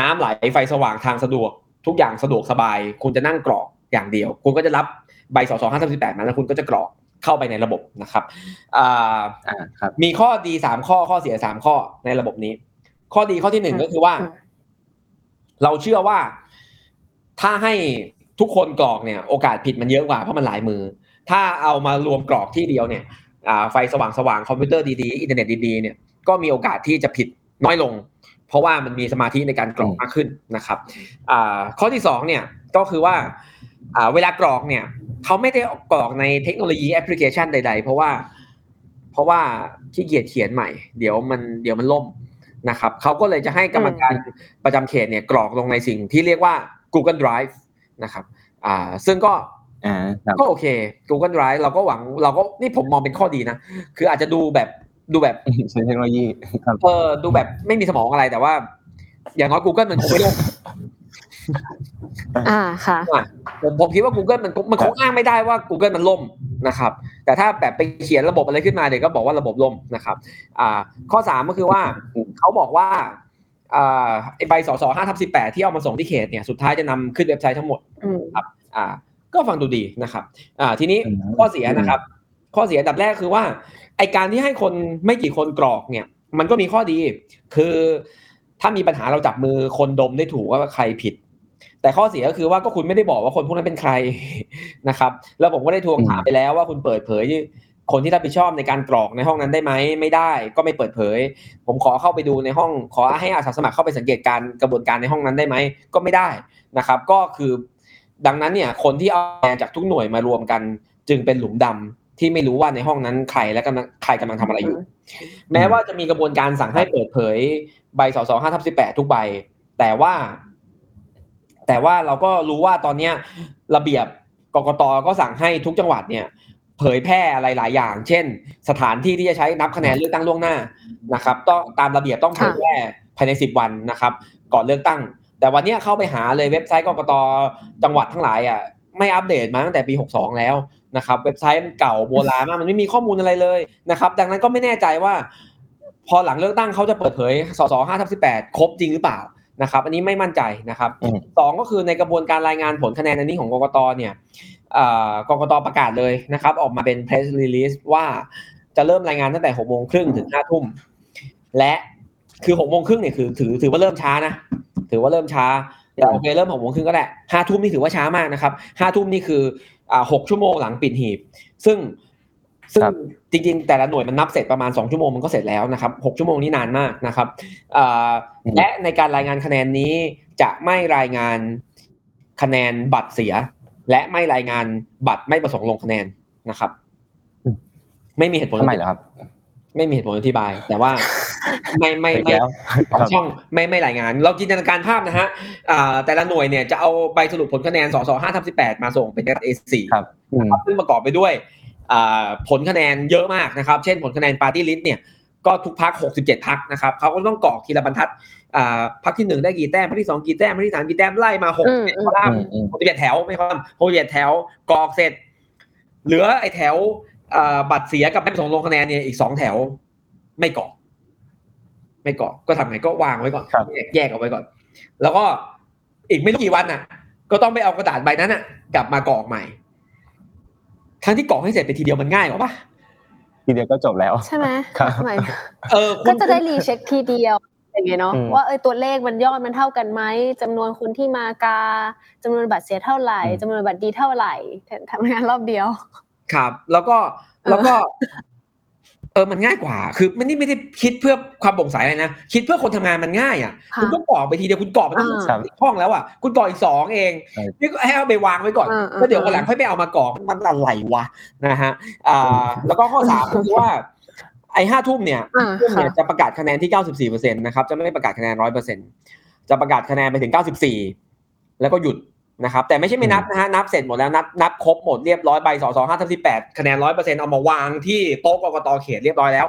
น้ำไหลไฟสว่างทางสะดวก ทุกอย่างสะดวกสบาย คุณจะนั่งกรอกอย่างเดียว คุณก็จะรับใบสสห้าสิบแปดมาแล้วคุณก็จะกรอกเข้าไปในระบบนะครับอ่าอ่าครับมีข้อดีสามข้อข้อเสียสามข้อในระบบนี้ ข้อดีข้อที่หนึ่งอืมก็คือว่าอืมเราเชื่อว่าถ้าให้ ทุกคนกรอกเนี่ยโอกาสผิดมันเยอะกว่าเพราะมันหลายมือ ถ้าเอามารวมกรอกที่เดียวเนี่ยอ่าไฟสว่างสว่างๆคอมพิวเตอร์ดีๆอินเทอร์เน็ตดีๆเนี่ยก็มีโอกาสที่จะผิดน้อยลง เพราะว่ามันมีสมาธิในการกรอกอืมมากขึ้นนะครับอ่าข้อที่สองเนี่ยก็คือว่าอ่าเวลากรอกเนี่ยเขาไม่ได้กรอกในเทคโนโลยีแอปพลิเคชันใด ๆ เพราะว่าเพราะว่าขี้เกียจเขียนใหม่ เดี๋ยวมันเดี๋ยวมันล่มนะครับเขาก็เลยจะให้กรรมการประจำเขตเนี่ยกรอกลงในสิ่งที่เรียกว่า Google Drive นะครับอ่าซึ่งก็อ่าครับก็โอเค Google Drive เราก็หวังเราก็นี่ผมมองเป็นข้อดีนะ คืออาจจะดูแบบดูแบบใช้เทคโนโลยีครับเออดูแบบไม่มีสมองอะไรแต่ว่า อย่างน้อย Google มันคงไม่ล่มอ่าค่ะอะผมผมคิดว่า Google มันมันคงอ้างไม่ได้ว่า Google มันล่มนะครับ แต่ถ้าแบบไปเขียนระบบอะไรขึ้นมาเดี๋ยวก็บอกว่าระบบล่มนะครับ อ่า ข้อสามก็คือว่าเขาบอกว่าอ่า ไอ้ใบสสห้าทับสิบแปดที่เอามาส่งที่เขตเนี่ยสุดท้ายจะนำขึ้นเว็บไซต์ทั้งหมดอืมอ่าก็ฟังดูดีนะครับอ่าทีนี้อืมข้อเสียนะครับ ข้อเสียอันดับแรกคือว่าไอการที่ให้คนไม่กี่คนกรอกเนี่ย มันก็มีข้อดี คือถ้ามีปัญหาเราจับมือคนดมได้ถูกว่าใครผิด แต่ข้อเสียก็คือว่าก็คุณไม่ได้บอกว่าคนพวกนั้นเป็นใครนะครับ แล้วผมก็ได้ทวงถามไปแล้วว่าคุณเปิดเผย คนที่รับผิดชอบในการกรอกในห้องนั้นได้ไหมไม่ได้ก็ไม่เปิดเผย ผมขอเข้าไปดูในห้อง ขอให้อาสาสมัครเข้าไปสังเกตการณ์กระบวนการในห้องนั้นได้ไหมก็ไม่ได้นะครับ ก็คือดังนั้นเนี่ยคนที่เอาคะแนนจากทุกหน่วยมารวมกัน จึงเป็นหลุมดำที่ไม่รู้ว่าในห้องนั้นใครและกำลังใครกำลังทำอะไรอยู่ แม้ว่าจะมีกระบวนการสั่งให้เปิดเผยใบสสห้าทับสิบแปดทุกใบ แต่ว่า แต่ว่าเราก็รู้ว่าตอนเนี้ยระเบียบกกตก็สั่งให้ทุกจังหวัดเนี่ย เผยแพร่อะไรหลายอย่าง เช่น สถานที่ที่จะใช้นับคะแนนเลือกตั้งล่วงหน้านะครับต้องตามระเบียบต้องเผยแพร่ภายในสิบวันนะครับ ก่อนเลือกตั้ง แต่วันเนี้ยเข้าไปหาเลยเว็บไซต์กกตจังหวัดทั้งหลายอะไม่อัปเดตมาตั้งแต่ปี 62 แล้วนะครับ เว็บไซต์มันเก่าโบราณมากมันไม่มีข้อมูลอะไรเลยนะครับ ดังนั้นก็ไม่แน่ใจว่า พอหลังเลือกตั้งเขาจะเปิดเผยสส5ทับ18 ครบจริงหรือเปล่านะครับ อันนี้ไม่มั่นใจนะครับอืมสองก็คือในกระบวนการรายงานผลคะแนนอันนี้ของกกตเนี่ย อ่ากกตประกาศเลยนะครับ ออกมาเป็น press release ว่าจะเริ่มรายงานตั้งแต่6โมงครึ่งถึง5ทุ่มและคือ6โมงครึ่งเนี่ยคือถือถือว่าเริ่มช้านะ ถือว่าเริ่มช้าแต่โอเคเริ่ม6โมงครึ่งก็ได้ห้าทุ่มนี่ถือว่าช้ามากนะครับห้าทุ่มนี่คืออ่าหกชั่วโมงหลังปิดหีบ ซึ่งซึ่งครับจริงๆ แต่ละหน่วยมันนับเสร็จประมาณ 2 ชั่วโมงมันก็เสร็จแล้วนะครับ6ชั่วโมงนี่นานมากนะครับอ่าอืมและในการรายงานคะแนนนี้จะไม่รายงานคะแนนบัตรเสีย และไม่รายงานบัตรไม่ประสงค์ลงคะแนนนะครับ ไม่มีเหตุผลทำไมเหรอครับ ไม่มีเหตุผลอธิบาย แต่ว่าไม่ไม่อีกไม่แล้วของช่องไม่ไม่รายงาน เราจินตนาการภาพนะฮะอ่าแต่ละหน่วยเนี่ยจะเอาใบสรุปผลคะแนนสสห้าทับสิบแปดมาส่งเป็นกระดาษ A4 ครับอืมซึ่งประกอบไปด้วยอ่าผลคะแนนเยอะมากนะครับ เช่นผลคะแนนปาร์ตี้ลิสต์เนี่ย ก็ทุกพัก 67 พักนะครับเขาก็ต้องกรอกทีละบรรทัดอ่าพักที่หนึ่งได้กี่แต้มพักที่สองกี่แต้มพักที่สามกี่แต้มไล่มาหกอืมสิบข้ออืมอืมหกสิบเอ็ดแถวไม่ครับหกสิบเอ็ดแถวกรอกเสร็จ เหลือไอ้แถวอ่าบัตรเสียกับไม่ประสงค์ลงคะแนนเนี่ยอีกสองแถว ไม่กรอก ไม่กรอกก็ทำไงก็วางไว้ก่อนครับแยกแยกเอาไว้ก่อน แล้วก็อีกไม่รู้กี่วันน่ะ ก็ต้องไปเอากระดาษใบนั้นน่ะ กลับมากรอกใหม่ครั้งที่กรอกให้เสร็จไปทีเดียวมันง่ายกว่าปะ ทีเดียวก็จบแล้ว ใช่ไหมครับหมายเออคุณก็จะได้รีเช็คทีเดียวอย่างเงี้ยเนาะอืมว่าเออตัวเลขมันยอดมันเท่ากันไหมจำนวนคนที่มากาจำนวนบัตรเสียเท่าไหร่จำนวนบัตรดีเท่าไหร่ทำงานรอบเดียว ครับ แล้วก็แล้วก็ เออมันง่ายกว่า คือไม่ได้ไม่ได้คิดเพื่อความโปร่งใสอะไรนะ คิดเพื่อคนทำงานมันง่ายอะค่ะคุณก็กรอกไปทีเดียวคุณกรอกไปตั้งอ่าสามห้องแล้วอะคุณกรอกอีกสองเองใช่นี่ก็ให้เอาไปวางไว้ก่อนอ่าอ่าแล้วเดี๋ยววันหลังค่อยไปเอามากรอกมันอะไรวะนะฮะอ่าแล้วก็ข้อสามก็คือว่าไอ้ห้าทุ่มเนี่ยอ่าทุ่มเนี่ยค่ะจะประกาศคะแนนที่เก้าสิบสี่เปอร์เซ็นต์นะครับจะไม่ได้ประกาศคะแนนร้อยเปอร์เซ็นต์จะประกาศคะแนนไปถึงเก้าสิบสี่แล้วก็หยุด นะครับแต่ไม่ใช่ไม่นับนะฮะนับเสร็จหมดแล้วนับนับครบหมดเรียบร้อยใบสอสอห้าทับสิบแปดคะแนนร้อยเปอร์เซ็นต์เอามาวางที่โต๊ะกกตเขตเรียบร้อยแล้ว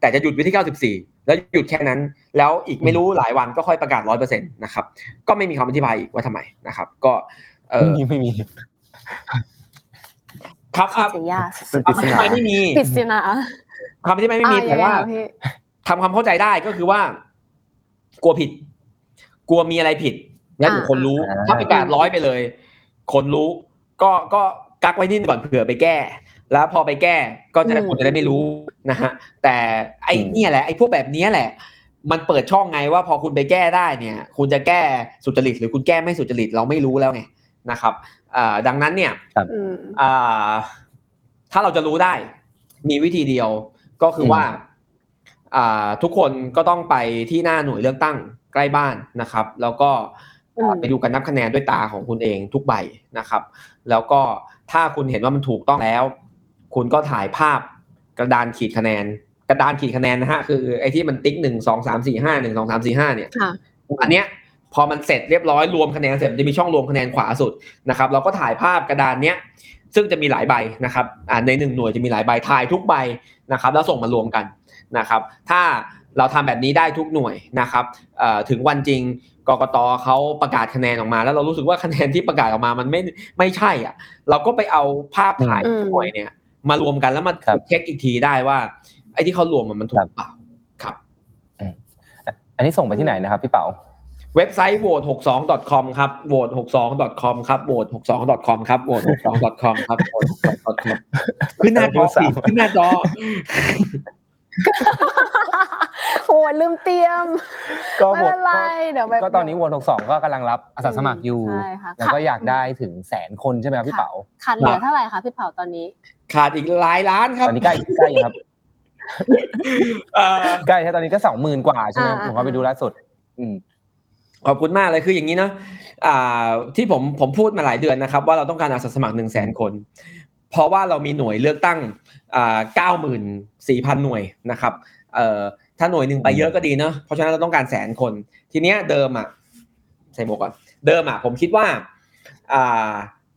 แต่จะหยุดไว้ที่เก้าสิบสี่แล้วหยุดแค่นั้น แล้วอีกไม่รู้หลายวันก็ค่อยประกาศร้อยเปอร์เซ็นต์นะครับก็ไม่มีคำอธิบายอีกว่าทำไมนะครับ ก็เอไม่อมีไม่มีครับครับเสียยากเป็นปริศคำอธินาบายไม่มีปริศนาคำอธิบายไม่มีอะแต่ว่ายังไงคะพี่ทำความเข้าใจได้ก็คือว่า กลัวผิด กลัวมีอะไรผิด แล้วเดี๋ยวคนรู้อ่าถ้าประกาศร้อยไปเลย คนรู้ ก็ก็กักไว้นิดก่อนเผื่อไปแก้ แล้วพอไปแก้ก็จะได้คนจะได้ไม่รู้นะฮะแต่ไอ้เนี่ยแหละไอ้พวกแบบเนี้ยแหละ มันเปิดช่องไงว่าพอคุณไปแก้ได้เนี่ย คุณจะแก้สุจริตหรือคุณแก้ไม่สุจริตเราไม่รู้แล้วไงนะครับอ่าดังนั้นเนี่ยอืมอ่าถ้าเราจะรู้ได้ มีวิธีเดียวก็คือว่าอ่าทุกคนก็ต้องไปที่หน้าหน่วยเลือกตั้งใกล้บ้านนะครับ แล้วก็อืม ไปดูการนับคะแนนด้วยตาของคุณเองทุกใบนะครับ แล้วก็ถ้าคุณเห็นว่ามันถูกต้องแล้ว คุณก็ถ่ายภาพกระดานขีดคะแนน กระดานขีดคะแนนนะฮะคือไอ้ที่มันติ๊กหนึ่งสองสามสี่ห้าหนึ่งสองสามสี่ห้าเนี่ยค่ะอันเนี้ยพอมันเสร็จเรียบร้อยรวมคะแนนเสร็จมันจะมีช่องรวมคะแนนขวาสุดนะครับ เราก็ถ่ายภาพกระดานเนี้ยซึ่งจะมีหลายใบนะครับอ่าในหนึ่งหน่วยจะมีหลายใบถ่ายทุกใบนะครับ แล้วส่งมารวมกันนะครับ ถ้า เราทำแบบนี้ได้ทุกหน่วยนะครับเอ่อถึงวันจริงกกตเขาประกาศคะแนนออกมา แล้วเรารู้สึกว่าคะแนนที่ประกาศออกมามันไม่ไม่ใช่อะ เราก็ไปเอาภาพถ่ายอืมหน่วยเนี่ย มารวมกันแล้วมาครับเช็คอีกทีได้ว่า ไอ้ที่เขารวมมันมันถูกหรือเปล่าครับ อันนี้ส่งไปที่ไหนนะครับพี่เป๋าเว็บไซต์ vote 6 2 com ครับ vote 6 2 com ครับ vote 6 2 com ครับ vote 6 2 com ครับ vote 6 2 com ขึ้นหน้าจอสิขึ้นหน้าจอ โอ้ยลืมเตรียมก็ไม่โหวเป็ตนไรเดี๋ยวแบบก็ตอนนี้โหวตหกสองก็กำลังรับอาสาสมัครอยู่ใช่ค่ะแล้วก็อยากได้ถึงแสนคนใช่ไหมครับพี่เป๋าขาดเหลือเท่าไหร่คะพี่เผาตอนนี้ ขาดอีกหลายล้านครับตอนนี้ใกล้ใกล้ครับเอ่อใกล้ใช่ตอนนี้ก็สองหมื่นกว่าใช่ไหมอ่าผมก็ไปดูล่าสุด อืมขอบคุณมากเลยคืออย่างนี้เนาะอ่าที่ผมผมพูดมาหลายเดือนนะครับ ว่าเราต้องการอาสาสมัครหนึ่งแสนคน เพราะว่าเรามีหน่วยเลือกตั้งอ่าเก้าหมื่นสี่พันหน่วยนะครับเอ่อถ้าหน่วยหนึ่งไปเยอะก็ดีเนาะเพราะฉะนั้นเราต้องการแสนคน ทีเนี้ยเดิมอะใส่หมวกก่อนเดิมอะผมคิดว่าอ่า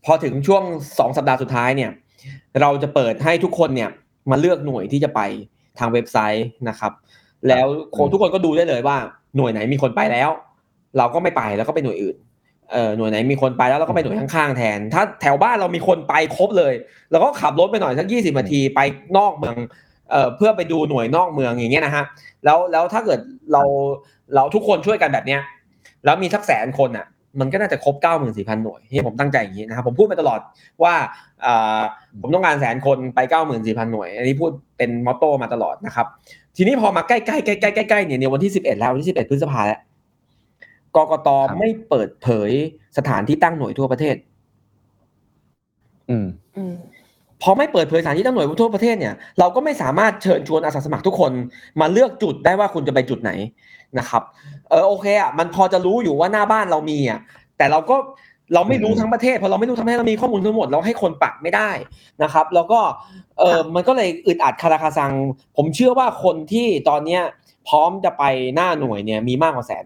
พอถึงช่วงสองสัปดาห์สุดท้ายเนี่ย เราจะเปิดให้ทุกคนเนี่ยมาเลือกหน่วยที่จะไปทางเว็บไซต์นะครับ แล้วคนทุกคนก็ดูได้เลยว่าหน่วยไหนมีคนไปแล้ว เราก็ไม่ไปแล้วก็ไปหน่วยอื่น เออหน่วยไหนมีคนไปแล้วเราก็ไปหน่วยข้างๆแทน ถ้าแถวบ้านเรามีคนไปครบเลยเราก็ขับรถไปหน่อยสักยี่สิบนาทีไปนอกเมืองเอ่อเพื่อไปดูหน่วยนอกเมืองอย่างเงี้ยนะฮะแล้วแล้วถ้าเกิดเราเราทุกคนช่วยกันแบบเนี้ยแล้วมีสักแสนคนอะ มันก็น่าจะครบเก้าหมื่นสี่พันหน่วยที่ผมตั้งใจอย่างนี้นะครับผมพูดมาตลอดว่าอ่าผมต้องการแสนคนไปเก้าหมื่นสี่พันหน่วย อันนี้พูดเป็นมอตโต้มาตลอดนะครับ ทีนี้พอมาใกล้ๆใกล้ๆใกล้ๆใกล้ๆเนี่ยในวันที่สิบเอ็ดแล้ววันที่สิบเอ็ดพฤษภาแล้ว กกตครับไม่เปิดเผยสถานที่ตั้งหน่วยทั่วประเทศอืมอืมพอไม่เปิดเผยสถานที่ตั้งหน่วยทั่วประเทศเนี่ย เราก็ไม่สามารถเชิญชวนอาสาสมัครทุกคนมาเลือกจุดได้ว่าคุณจะไปจุดไหนนะครับ เออโอเคอะมันพอจะรู้อยู่ว่าหน้าบ้านเรามีอะ แต่เราก็เราไม่รู้อืมทั้งประเทศพอเราไม่รู้ทั้งประเทศเรามีข้อมูลทั้งหมดเราให้คนปักไม่ได้นะครับ แล้วก็เออมันก็เลยอึดอัดคาราคาซัง ผมเชื่อว่าคนที่ตอนเนี้ย พร้อมจะไปหน้าหน่วยเนี่ยมีมากกว่าแสน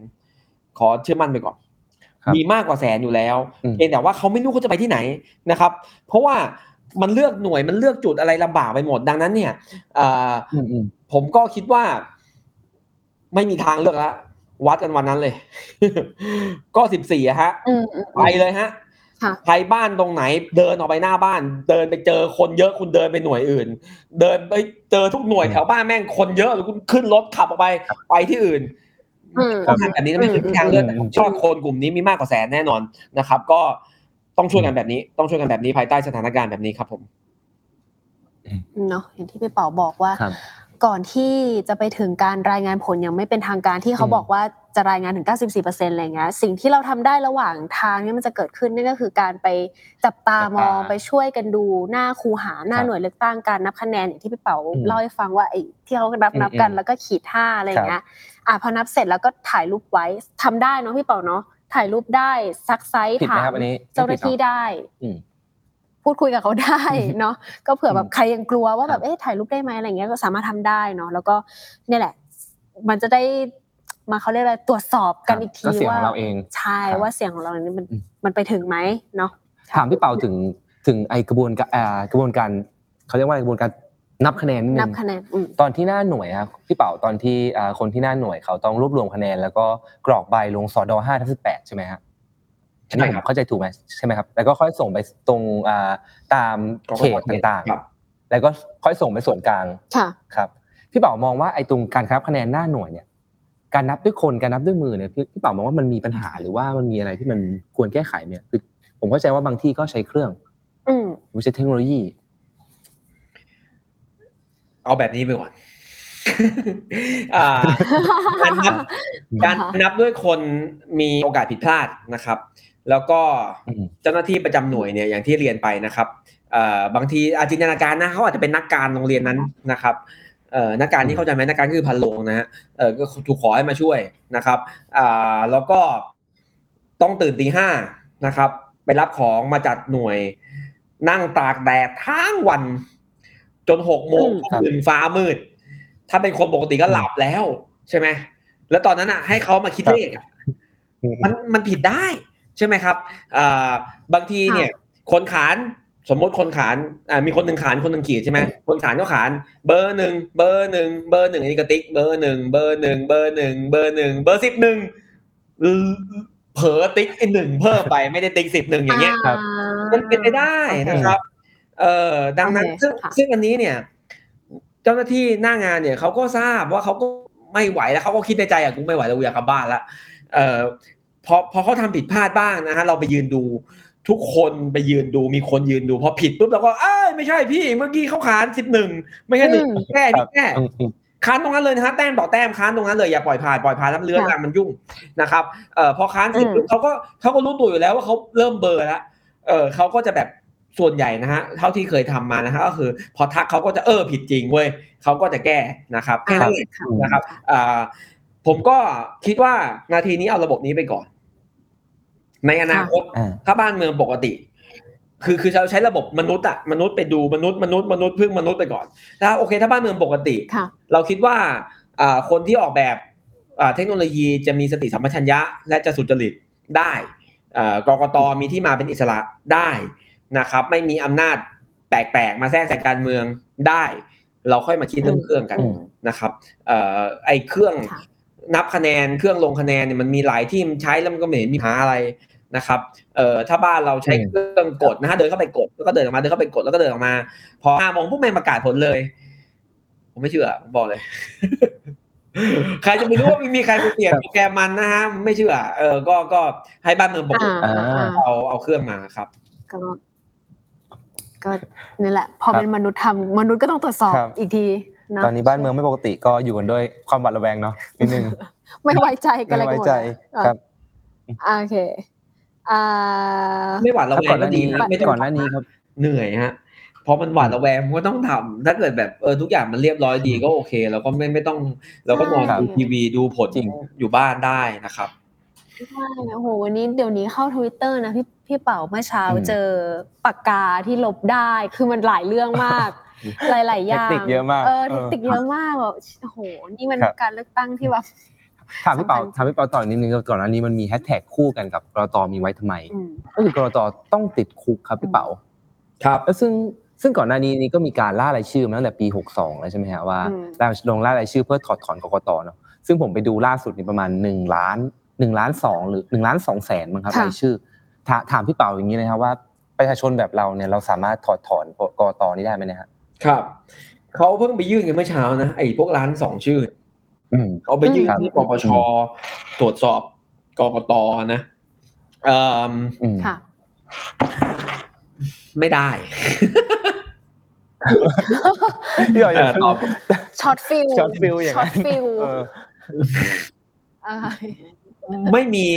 ขอเชื่อมั่นไปก่อนครับมีมากกว่าแสนอยู่แล้วอืมเพียงแต่ว่าเขาไม่รู้เขาจะไปที่ไหนนะครับ เพราะว่ามันเลือกหน่วยมันเลือกจุดอะไรลำบากไปหมดดังนั้นเนี่ยเอ่ออืมอืมผมก็คิดว่า ไม่มีทางเลือกแล้ววัดกันวันนั้นเลย ก็สิบสี่ฮะอืมอืมไปเลยฮะค่ะใครบ้านตรงไหน เดินออกไปหน้าบ้าน เดินไปเจอคนเยอะคุณเดินไปหน่วยอื่น เดินไปเจอทุกหน่วยแถวบ้านแม่งคนเยอะหรือคุณขึ้นรถขับออกไปไปที่อื่น อืมต้องทำแบบนี้นะไม่คือทางเลือกแต่ผมเชื่อว่าคนกลุ่มนี้มีมากกว่าแสนแน่นอนนะครับ ก็ต้องช่วยกันแบบนี้ ต้องช่วยกันแบบนี้ภายใต้สถานการณ์แบบนี้ครับผมเนาะอย่างที่พี่เป๋าบอกว่าครับก่อนที่จะไปถึงการรายงานผลยังไม่เป็นทางการที่เขาอืมบอกว่าจะรายงานถึง 94%อะไรเงี้ยสิ่งที่เราทำได้ระหว่างทางเนี่ยมันจะเกิดขึ้นนั่นก็คือการไปจับตามองจับตาไปช่วยกันดูหน้าคูหาหน้าครับหน่วยเลือกตั้งการนับคะแนนอย่างที่พี่เป๋าอืมเล่าให้ฟังว่าไอ้ที่เขานับอืมนับกันอืมแล้วก็ขีดห้าอะไรเงี้ย อะพอนับเสร็จแล้วก็ถ่ายรูปไว้ทำได้เนาะพี่เป๋าเนาะถ่ายรูปได้ซักไซส์ผิดไหมถามครับอันนี้เจ้าหน้าที่ได้อืมพูดคุยกับเขาได้เนาะก็เผื่อแบบอืมใครยังกลัวว่าแบครับบเอ๊ะถ่ายรูปได้ไหมอะไรเงี้ยก็สามารถทำได้เนาะแล้วก็เนี่ยแหละ มันจะได้มาเขาเรียกอะไรตรวจสอบกันอีกทีก็เสียงว่าของเราเองใช่ครับว่าเสียงของเราเนี่ยมันอืมมันไปถึงไหมเนาะถามพี่เปาถึงถึงไอกระบวนการอ่ากระบวนการเขาเรียกว่าอะไรกระบวนการ นับคะแนนนิดนึนับงคะแนนอืมตอนที่หน้าหน่วยครับพี่เป๋าตอนที่อ่าคนที่หน้าหน่วยเขาต้องรวบรวมคะแนน แล้วก็กรอกใบลงสอดอห้าทับสิบแปดใช่ไหมครับใช่ครับ ผมเข้าใจถูกไหมใช่ไหมครับ แล้วก็ค่อยส่งไปตรงอ่าตามเขตต่างครับ ๆ แล้วก็ค่อยส่งไปส่วนกลาง ค่ะ ครับพี่เป๋ามองว่าไอ้ตรงการนับคะแนนหน้าหน่วยเนี่ย การนับด้วยคนการนับด้วยมือเนี่ยพี่พี่เป๋ามองว่ามันมีปัญหาหรือว่ามันมีอะไรที่มันควรแก้ไขเนี่ยคือผมเข้าใจว่าบางที่ก็ใช้เครื่องอืมหรือใช้เทคโนโลยี เอาแบบนี้ไปก่อนอ่าการนับการนับด้วยคนมีโอกาสผิดพลาดนะครับ แล้วก็อืมเจ้าหน้าที่ประจำหน่วยเนี่ยอย่างที่เรียนไปนะครับเอ่อบางทีอาจินตนาการนะเขาอาจจะเป็นนักการโรงเรียนนั้นนะครับเอ่อนักการที่เข้าใจไหมนักการคือพันโลงนะฮะเออก็ถูกขอให้มาช่วยนะครับอ่าแล้วก็ต้องตื่นตีห้านะครับ ไปรับของมาจัดหน่วย นั่งตากแดดทั้งวัน จนหกโมงอืมครับถึงฟ้ามืด ถ้าเป็นคนปกติก็หลับแล้วใช่ไหมแล้วตอนนั้นอะ ให้เขามาคิดเลขอะมันมันผิดได้ ใช่ไหมครับอ่าบางทีเนี่ย คนขานสมมติคนขานอ่ามีคนหนึ่งขานคนหนึ่งขีดใช่ไหมคนขานก็ขาน เบอร์หนึ่งเบอร์หนึ่งเบอร์หนึ่งอันนี้ก็ติ๊กเบอร์หนึ่งเบอร์หนึ่งเบอร์หนึ่งเบอร์หนึ่งเบอร์สิบหนึ่งเผลอติ๊กไอ้หนึ่งเพิ่มไปไม่ได้ติ๊กสิบหนึ่งอย่างเงี้ยครับ มันเป็นไปได้นะครับ เอ่อดังนั้นโอเคซึ่งค่ะซึ่งอันนี้เนี่ย เจ้าหน้าที่หน้างานเนี่ยเขาก็ทราบว่าเขาก็ไม่ไหวแล้วเขาก็คิดในใจอะกูไม่ไหวแล้วกูอยากกลับบ้านละเอ่อพอพอเขาทำผิดพลาดบ้างนะฮะเราไปยืนดูทุกคนไปยืนดูมีคนยืนดูพอผิดปุ๊บเราก็เอ้ยไม่ใช่พี่เมื่อกี้เขาขานสิบหนึ่งไม่ใช่หนึ่งอืมแก้ครัพี่บแก้อืมอืมค้านตรงนั้นเลยนะฮะแต้มต่อแต้มค้านตรงนั้นเลยอย่าปล่อยผ่านปล่อยผ่านแล้วเลื่อนค่ะรางมันยุ่งนะครับเอ่อพอค้านเสร็จอืมปุ๊บเขาก็เขาก็รู้ตัวอยู่แล้วว่าเขาเริ่มเบลอแล้วเออเขาก็จะแบบ ส่วนใหญ่นะฮะเท่าที่เคยทำมานะฮะก็คือ พอทักเขาก็จะเออผิดจริงเว้ยเขาก็จะแก้นะครับแค่นั้นเองค่ะนะครับอ่าผมก็คิดว่านาทีนี้เอาระบบนี้ไปก่อน ในอนาคตอ่าถ้าบ้านเมืองปกติ คือคือเราใช้ระบบมนุษย์อะมนุษย์ไปดูมนุษย์มนุษย์มนุษย์พึ่งมนุษย์ไปก่อนแล้วโอเค ถ้าบ้านเมืองปกติค่ะเราคิดว่าอ่าคนที่ออกแบบอ่าเทคโนโลยีจะมีสติสัมปชัญญะ และจะสุจริตได้อ่ากกตมีที่มาเป็นอิสระได้ นะครับ ไม่มีอำนาจแปลกๆมาแทรกแซงการเมืองได้ เราค่อยมาคิดเรื่องเครื่องกันอืมนะครับเอ่อไอ้เครื่องค่ะนับคะแนนเครื่องลงคะแนนเนี่ยมันมีหลายที่มันใช้แล้วมันก็ไม่เห็นมีปัญหาอะไรนะครับเอ่อถ้าบ้านเราใช้เครื่องกดนะฮะเดินเข้าไปกดแล้วก็เดินออกมาเดินเข้าไปกดแล้วก็เดินออกมา พอห้าโมงปุ๊บแม่งประกาศผลเลย ผมไม่เชื่อผมบอกเลยใครจะไม่รู้ว่ามีใครไปเปลี่ยนโปรแกรมมันนะฮะไม่เชื่อ เออก็ก็ให้บ้านเมืองปกติอ่าอ่าเอาเอาเครื่องมาครับก็ ก็นี่แหละ พอเป็นมนุษย์ทำมนุษย์ก็ต้องตรวจสอบครับอีกทีนะตอนนี้บ้านเมืองไม่ปกติก็อยู่กันด้วยความหวาดระแวงเนาะนิดนึงไม่ไว้ใจกันไม่อะไรกันไว้หมดใจอะครับอ่าโอเคอ่าไม่หวาดระแวก่งอนหก็น้าดีนี้นะไม่ต้องก่อนหน้านี้ครับ เหนื่อยฮะเพราะมันหวาดระแวงมันก็ต้องทำถ้าเกิดแบบเออทุกอย่างมันเรียบร้อยดีก็โอเคเราก็ไม่ไม่ต้องเราก็นอนครับดูทีวีดูผลจริงอยู่บ้านได้นะครับ ใช่โอ้โหวันนี้เดี๋ยวนี้เข้าทวิตเตอร์นะพี่พี่เป๋าเมื่อเช้าอืมเจอปากกาที่ลบได้คือมันหลายเรื่องมาก หลาย ๆ อย่างเทคนิคเยอะมากเออเอเทอคนิคเยอะมากแบบโอ้โหนี่มันครับการเลือกตั้งที่แบบถามพี่เป๋าสำคัญถามพี่เป๋าต่อนิดนึงก่อนหน้านี้มันมีแฮชแท็กคู่กันกับกกตมีไว้ทำไมอืมก็คือกกตต้องติดคุกครับพี่เป๋าครับแล้วซึ่งซึ่งก่อนหน้านี้นี่ก็มีการล่ารายชื่อมาตั้งแต่ปี 62 แล้วใช่ไหมฮะว่าอืมลงล่ารายชื่อเพื่อถอดถอนกกตเนาะซึ่งผมไปดูล่าสุดนี่ประมาณ1ล้าน 1ล้าน2หรือ1ล้าน2แสนมั้งครับค่ะรายชื่อ ถาถามพี่เปาอย่างนี้เลยครับว่าประชาชนแบบเราเนี่ยเราสามารถถอดถอนกกตนี้ได้ไหมเนะฮะครับเขาเพิ่งไปยื่นกันเมื่อเช้านะไอ้พวกร้านสองชื่ออืมเอาไปยื่นครับที่ปปชตรวจสอบกกตนะเอ่ออืมค่ะไม่ได้พี่เป๋าอย่าเออตอบ shot feel shot feel อย่างช็อนั้ตน shot feel เออออะ ไรไม่มี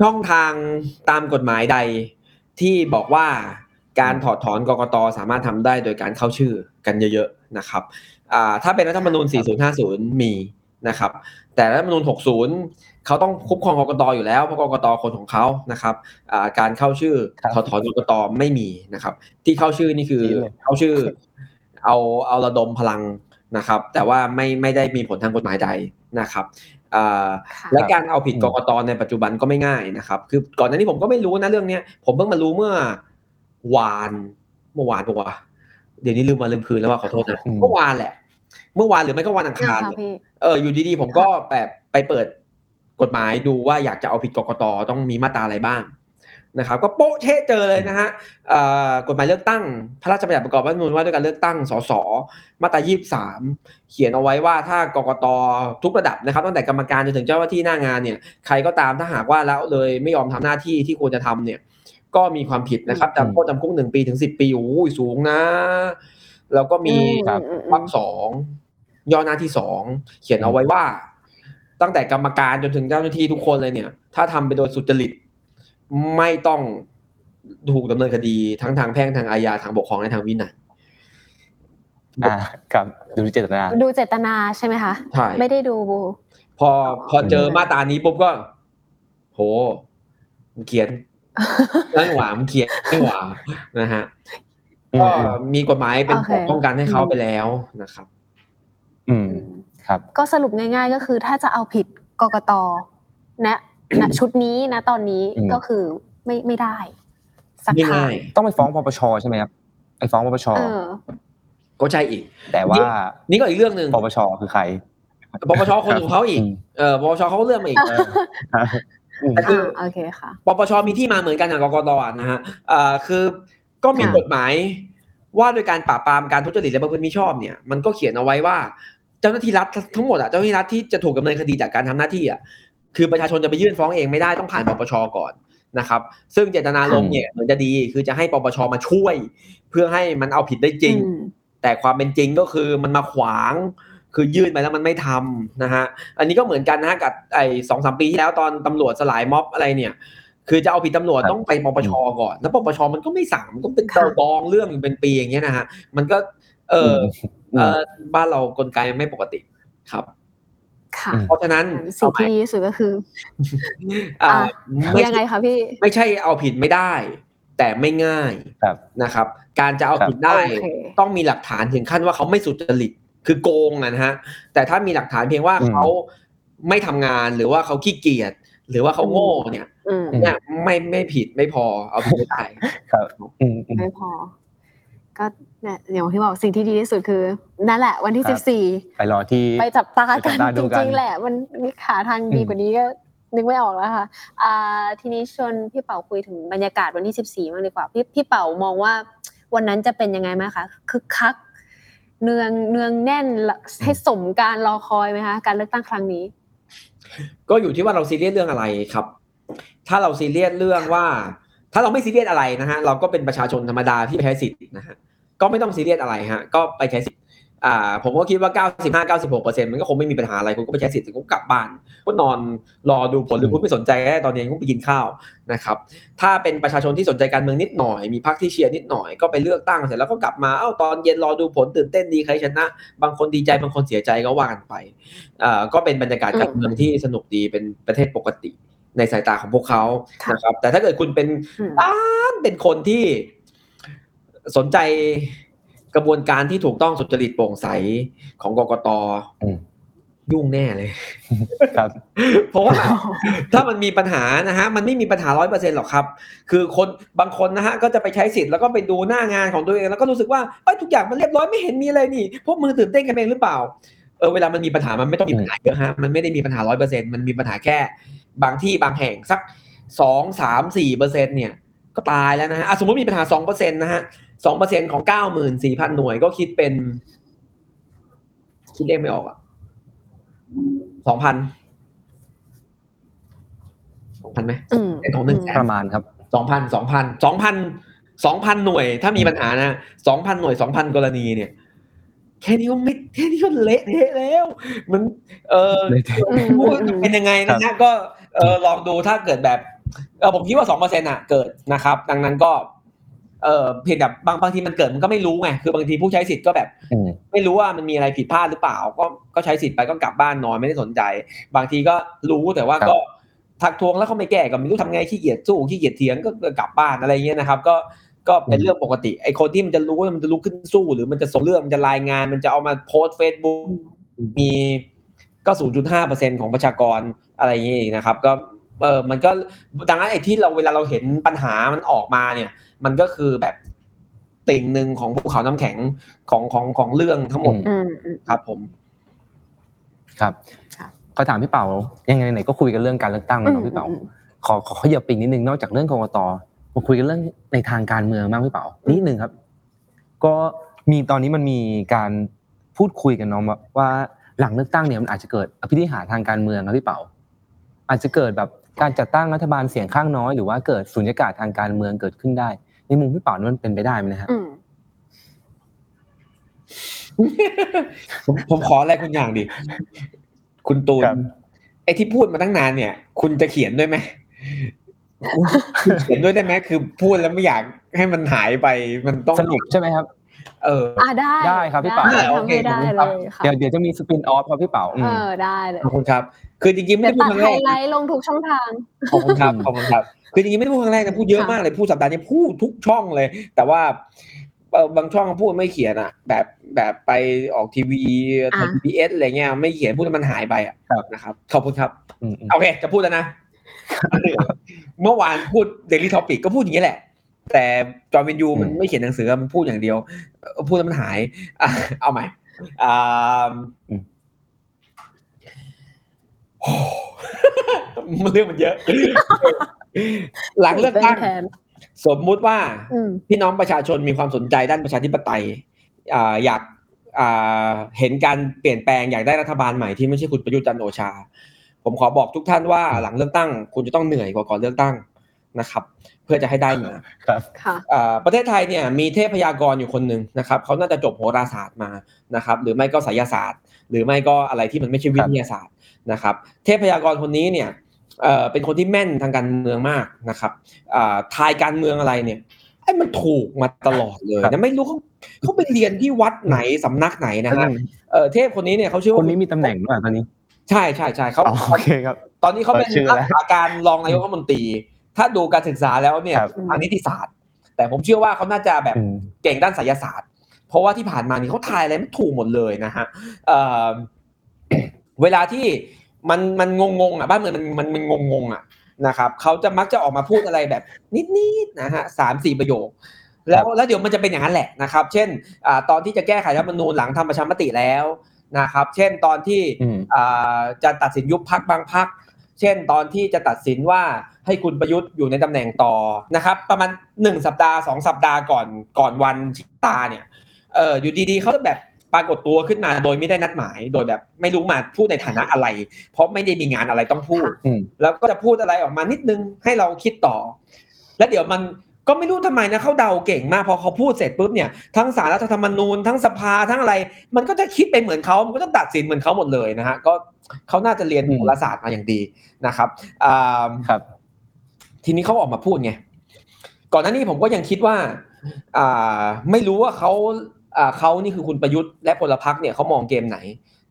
ช่องทางตามกฎหมายใด ที่บอกว่าการถอดถอนกกตสามารถทำได้โดยการเข้าชื่อกันเยอะๆนะครับอ่าถ้าเป็นรัฐธรรมนูญ 4050 มีนะครับ แต่รัฐธรรมนูญ 60 เขาต้องคุ้มครองกกตอยู่แล้วเพราะกกตคนของเขานะครับอ่าการเข้าชื่อครับถอดถอนกกตไม่มีนะครับ ที่เข้าชื่อนี่คือดีเลยเข้าชื่อ เอาเอาระดมพลังนะครับ แต่ว่าไม่ไม่ได้มีผลทางกฎหมายใดนะครับอ่าค่ะ และการเอาผิดอืมกกตในปัจจุบันก็ไม่ง่ายนะครับ คือก่อนหน้านี้ผมก็ไม่รู้นะเรื่องเนี้ยผมเพิ่งมารู้เมื่อวานเมื่อวานปะวะเดี๋ยวนี้ลืมมาลืมคืนแล้วว่าขอโทษนะอืมเมื่อวานแหละ เมื่อวานหรือไม่ก็วันอังนะคารคะพี่เอออยู่ดีๆ ผมก็แบบไปเปิดกฎหมายดูว่าอยากจะเอาผิดกกตต้องมีมาตราอะไรบ้าง นะครับก็โป๊ะเชะเจอเลยนะฮะเอ่อกฎหมายเลือกตั้ง พระราชบัญญัติประกอบรัฐธรรมนูญว่าด้วยการเลือกตั้งสสมาตรายี่สามเขียนเอาไว้ว่าถ้ากกตทุกระดับนะครับตั้งแต่กรรมการจนถึงเจ้าหน้าที่หน้างานเนี่ยใครก็ตามถ้าหากว่าแล้วเลยไม่ยอมทำหน้าที่ที่ควรจะทำเนี่ยก็มีความผิดนะครับอืมจำโทษจำคุกหนึ่งปีถึงสิบปีโอ้ยสูงนะ แล้วก็มีอืมอืมอืมวรรคสองย่อหน้าที่สองเขียนเอาไว้ว่า ตั้งแต่กรรมการจนถึงเจ้าหน้าที่ทุกคนเลยเนี่ย ถ้าทำไปโดยสุจริต ไม่ต้องถูกดำเนินคดีทั้งทางแพ่งทางอาญาทางปกครองและทางวินัยอ่าครับดูเจตนา ดูเจตนาใช่ไหมคะใช่ไม่ได้ดูพอพอเจอมาตรานี้ปุ๊บก็ โหมันเขียนนั่นหวามนเขียนไม่หวานะฮะก็มีกฎหมายเป็นโอเคป้องกันให้เขาไปแล้วนะครับ อืมครับ ก็สรุปง่าย ๆ ก็คือถ้าจะเอาผิดกกตณณ ชุดนี้นะตอนนี้อืมก็คือไม่ไม่ได้สักไม่ทาง่างยต้องไปฟ้องปปชใช่ไหมครับไปฟ้องปปชเออก็ใช่อีก แต่ว่านี่ก็อีกเรื่องหนึ่งปปชคือใครปปชคนของเขาอีกอืมเออปปชเขาก็เลื่อนมาอีกเอออืมแต่คืออ่าโอเคค่ะปปชมีที่มาเหมือนกันกับกกตอะนะฮะเอ่อคือก็มีค่ะกฎหมาย ว่าโดยการปราบปรามการทุจริตและประพฤติมิชอบเนี่ย มันก็เขียนเอาไว้ว่า เจ้าหน้าที่รัฐทั้งหมดอะเจ้าหน้าที่รัฐที่จะถูกดำเนินคดีจากการทำหน้าที่อะ คือประชาชนจะไปยื่นฟ้องเองไม่ได้ต้องผ่านปปชก่อนนะครับ ซึ่งเจตนาลมณ์เนี่ยเหมือนจะดีคือจะให้ปปชมาช่วย เพื่อให้มันเอาผิดได้จริงอืมแต่ความเป็นจริงก็คือมันมาขวาง คือยื่นไปแล้วมันไม่ทำนะฮะอันนี้ก็เหมือนกันนะฮะกับไอ้สองสามปีที่แล้วตอนตำรวจสลายม็อบอะไรเนี่ย คือจะเอาผิดตำรวจครับต้องไปปปชก่อน แล้วปปชมันก็ไม่สั่งมันก็เป็นค่ะดองเรื่องอยู่เป็นปีอย่างเงี้ยนะฮะมันก็ เออเออบ้านเรากลไกมันไม่ปกติครับค่ะอืม เพราะฉะนั้นสิ่งที่ดีที่สุดก็คืออ่าอะไม่ยังไงคะพี่ ไม่ใช่เอาผิดไม่ได้ แต่ไม่ง่ายครับนะครับ การจะเอาครับผิดได้โอเคต้องมีหลักฐานถึงขั้นว่าเขาไม่สุจริตคือโกงนะฮะ แต่ถ้ามีหลักฐานเพียงว่าอืมเขาไม่ทำงานหรือว่าเขาขี้เกียจหรือว่าเขาโง่เนี่ยอืมเนี่ยไม่ไม่ผิดไม่พอเอาผิดไม่ได้ครับอืมอืมไม่พอ ก็เนี่ยอย่างที่บอกสิ่งที่ดีที่สุดคือนั่นแหละ วันที่ครับสิบสี่ไปรอที่ไปจับตาไปจักับนตาจดูกันริงๆแหละ มันมีขาทางดีอืมกว่านี้ก็นึกไม่ออกแล้วค่ะอ่าทีนี้ชวนพี่เป่าคุยถึงบรรยากาศวันที่14บ้างดีกว่า พี่พี่เป่ามองว่าวันนั้นจะเป็นยังไงไหมคะคึกคัก เนืองเนืองแน่นให้สมการรอคอยไหมคะการเลือกตั้งครั้งนี้ ก็อยู่ที่ว่าเราซีเรียสเรื่องอะไรครับ ถ้าเราซีเรียสเรื่องว่า ถ้าเราไม่ซีเรียสอะไรนะฮะเราก็เป็นประชาชนธรรมดาที่ใช้สิทธิ์นะฮะก็ไม่ต้องซีเรียสอะไรฮะก็ไปใช้สิทธิ์อ่าผมก็คิดว่า 95 96เปอร์เซ็นต์มันก็คงไม่มีปัญหาอะไรคุณก็ไปใช้สิทธิ์คุณก็กลับบ้านก็นอนรอดูผลหรือคุณไม่สนใจแค่ตอนนี้คุณไปกินข้าวนะครับถ้าเป็นประชาชนที่สนใจการเมืองนิดหน่อย มีพรรคที่เชียร์นิดหน่อยก็ไปเลือกตั้งเสร็จแล้วก็กลับมาเอ้าตอนเย็นรอดูผลตื่นเต้นดีใครชนะ บางคนดีใจบางคนเสียใจก็ว่ากันไปอ่าก็เป็นบรรยากาศการเมืองที่สนุกดีเป็นประเทศปกติ ในสายตาของพวกเขาค่ะนะครับ แต่ถ้าเกิดคุณเป็นอืมด้านเป็นคนที่สนใจกระบวนการที่ถูกต้องสุจริตโปร่งใสของกกตอืมยุ่งแน่เลยครับ เพราะว่าถ้ามันมีปัญหานะฮะ มันไม่มีปัญหาร้อยเปอร์เซ็นหรอกครับ คือคนบางคนนะฮะ ก็จะไปใช้สิทธิ์แล้วก็ไปดูหน้างานของตัวเอง แล้วก็รู้สึกว่าเอ้ยทุกอย่างมันเรียบร้อยไม่เห็นมีอะไรนี่พวกมือตื่นเต้นกันเองหรือเปล่าเออเวลามันมีปัญหามันไม่ต้องมีปัญหาเยอะฮะมันไม่ได้มีปัญหาร้อยเปอร์เซ็นมันมีปัญหาแค่ บางที่บางแห่งสักสองสามสี่เปอร์เซ็นเนี่ย ก็ตายแล้วนะฮะอะสมมติมีปัญหาสองเปอร์เซ็นต์นะฮะสองเปอร์เซ็นของเก้าหมื่นสี่พันหน่วยก็คิดเป็น คิดเลขไม่ออกอะสองพันสองพันไหมอืมเป็นของหนึ่งแสประมาณครับสองพันสองพันสองพันสองพันหน่วย ถ้ามีปัญหานะสองพันหน่วยสองพันกรณีเนี่ย แค่นี้ก็ไม่แค่นี้ก็เละเทะแล้ว มัน เออเละเทะอืมพูดอืมเป็นยังไงนะฮะก็เออลองดูถ้าเกิดแบบเออผมคิดว่าสองเปอร์เซ็นต์อะเกิดนะครับ ดังนั้นก็เออเพียงแต่บางบางทีมันเกิดมันก็ไม่รู้ไงคือบางทีผู้ใช้สิทธิ์ก็แบบอืมไม่รู้ว่ามันมีอะไรผิดพลาดหรือเปล่า ก็ก็ใช้สิทธิ์ไปก็กลับบ้านนอนไม่ได้สนใจ บางทีก็รู้แต่ว่าครับก็ทักทวงแล้วเขาไม่แก้ก็ไม่รู้ทำไงขี้เกียจสู้ขี้เกียจเถียงก็ก็กลับบ้านอะไรเงี้ยนะครับ ก็ ก็เป็นเรื่องปกติไอ้คนที่มันจะรู้ว่ามันจะลุกขึ้นสู้ หรือมันจะส่งเรื่องมันจะรายงาน มันจะเอามาโพสเฟซบุ๊กมีก็0.5เปอร์เซ็นของประชากรอะไรอย่างเงี้ยอีกนะครับ ก็เออมันก็ดังนั้นไอ้ที่เราเวลาเราเห็นปัญหามันออกมาเนี่ย มันก็คือแบบติ่งหนึ่งของภูเขาน้ำแข็งของของของเรื่องทั้งหมดอืมอืมครับ ผม ครับค่ะขอถามพี่เป๋ายังไงไหนก็คุยกันเรื่องการเลือกตั้งแล้วเนาะพี่เป๋าอืมขอขอขยับไปอีกนิดนึงนอกจากเรื่องกรกต มาคุยกันเรื่องในทางการเมืองบ้างพี่เป๋านิดนึงครับ ก็มีตอนนี้มันมีการพูดคุยกันเนาะว่าหลังเลือกตั้งเนี่ยมันอาจจะเกิดอภินิหารทางการเมืองครับพี่เป๋าอาจจะเกิดแบบการจัดตั้งรัฐบาลเสียงข้างน้อยหรือว่าเกิดสุญญากาศทางการเมืองเกิดขึ้นได้ ในมุมพี่เป๋านี่มันเป็นไปได้ไหมนะฮะอืมผมผมขออะไรคุณอย่างดิคุณตูนครับไอ้ที่พูดมาตั้งนานเนี่ย คุณจะเขียนด้วยไหมคุณ เขียนด้วยได้ไหมคือพูดแล้วไม่อยากให้มันหายไปมันต้องสรุปใช่ไหมครับเอออ่าได้ได้ครับพี่เป๋าได้โอทำเคให้ได้เลยค่ะเดี๋ยวเดี๋ยวจะมีสปินออฟครับพี่เป๋าอืเอมอได้เลยขอบคุณครับ คือจริงๆไม่เดี๋ยได้วพูดตัดครั้งไฮแรกไลท์ลงทุกช่องทางขอบคุณครับขอบคุณครับคือจริงๆไม่ได้พูดครั้งแรกนะพูดเยอะค่ะมากเลยพูดสัปดาห์นี้พูดทุกช่องเลย แต่ว่าเอ่อบางช่องพูดไม่เขียนอะ แบบแบบไปออกทีวีไทยพีบีเอสอะไรเงี้ยไม่เขียนพูดแล้วมันหายไปอะครับนะครับขอบคุณครับอืมอืมโอเคจะพูดแล้วนะ เมื่อวานพูด Daily Topic ก็พูดอย่างนี้แหละ แต่จอห์นวิญญูมันไม่เขียนหนังสือมันพูดอย่างเดียวเอ่อพูดแล้วมันหายอะเอาใหม่อ่าโอ้มันเรื่องมันเยอะ หลังเลือกตั้งแทนสมมุติว่าอืมพี่น้องประชาชนมีความสนใจด้านประชาธิปไตยอ่าอยากอ่าเห็นการเปลี่ยนแปลงอยากได้รัฐบาลใหม่ที่ไม่ใช่คุณประยุทธ์จันทร์โอชา ผมขอบอกทุกท่านว่าหลังเลือกตั้ง คุณจะต้องเหนื่อยกว่าก่อนเลือกตั้งนะครับ เพื่อจะให้ได้มาครับค่ะอ่าประเทศไทยเนี่ยมีเทพยากรอยู่คนหนึ่งนะครับเขาน่าจะจบโหราศาสตร์มานะครับ หรือไม่ก็ไสยศาสตร์ หรือไม่ก็อะไรที่มันไม่ใช่วิทยาศาสตร์นะครับ เทพยากรคนนี้เนี่ยเอ่อเป็นคนที่แม่นทางการเมืองมากนะครับอ่าทายการเมืองอะไรเนี่ยไอ้มันถูกมาตลอดเลยครับนะไม่รู้เขาเขาไปเรียนที่วัดไหนสำนักไหนนะฮะเออเทพคนนี้เนี่ยเขาชื่อคว่านนี้มีตำแหน่งด้วยเหรอตอนนี้ ใช่ใช่ใช่เขาอ๋อโอเคครับ ตอนนี้เขาเป็นเปิดชื่อรัแล้กวษาการรองนายกรัฐมนตรี ถ้าดูการศึกษาแล้วเนี่ยครับทางนิติศาสตร์ แต่ผมเชื่อว่าเขาน่าจะแบบอืมเก่งด้านไสยศาสตร์ เพราะว่าที่ผ่านมานี่เขาทายอะไรไม่ถูกหมดเลยนะฮะเอ่อเวลาที่มันมันงงงๆอะบ้านเมืองมันมันมันงงงๆอะนะครับเขาจะมักจะออกมาพูดอะไรแบบ นิดๆนะฮะสามสี่ประโยคแล้วแล้วเดี๋ยวมันจะเป็นอย่างนั้นแหละนะครับ เช่นอ่าตอนที่จะแก้ไขรัฐธรรมนูญหลังทำประชามติแล้ว นะครับ เช่นตอนที่อืมอ่าจะตัดสินยุบพักบางพัก เช่นตอนที่จะตัดสินว่าให้คุณประยุทธ์อยู่ในตำแหน่งต่อนะครับ ประมาณหนึ่งสัปดาห์สองสัปดาห์ก่อนก่อนวันชิตาเนี่ยเอออยู่ดีๆเขาจะแบบปรากฏตัวขึ้นมาโดยไม่ได้นัดหมาย โดยแบบไม่รู้มาพูดในฐานะอะไร เพราะไม่ได้มีงานอะไรต้องพูดอืมแล้วก็จะพูดอะไรออกมานิดนึงให้เราคิดต่อ แล้วเดี๋ยวมัน ก็ไม่รู้ทำไมนะเขาเดาเก่งมากพอเขาพูดเสร็จปุ๊บเนี่ยทั้งสารรัฐธรรมนูญทั้งสภาทั้งอะไร มันก็จะคิดไปเหมือนเขามันก็จะตัดสินเหมือนเขาหมดเลยนะฮะก็เขาน่าจะเรียนอืมโหราศาสตร์มาอย่างดีนะครับอ่าครับ ทีนี้เขาออกมาพูดไงก่อนหน้านี้ผมก็ยังคิดว่าอ่าไม่รู้ว่าเขาอ่าเขานี่คือคุณประยุทธ์และพลพรรคเนี่ยเขามองเกมไหน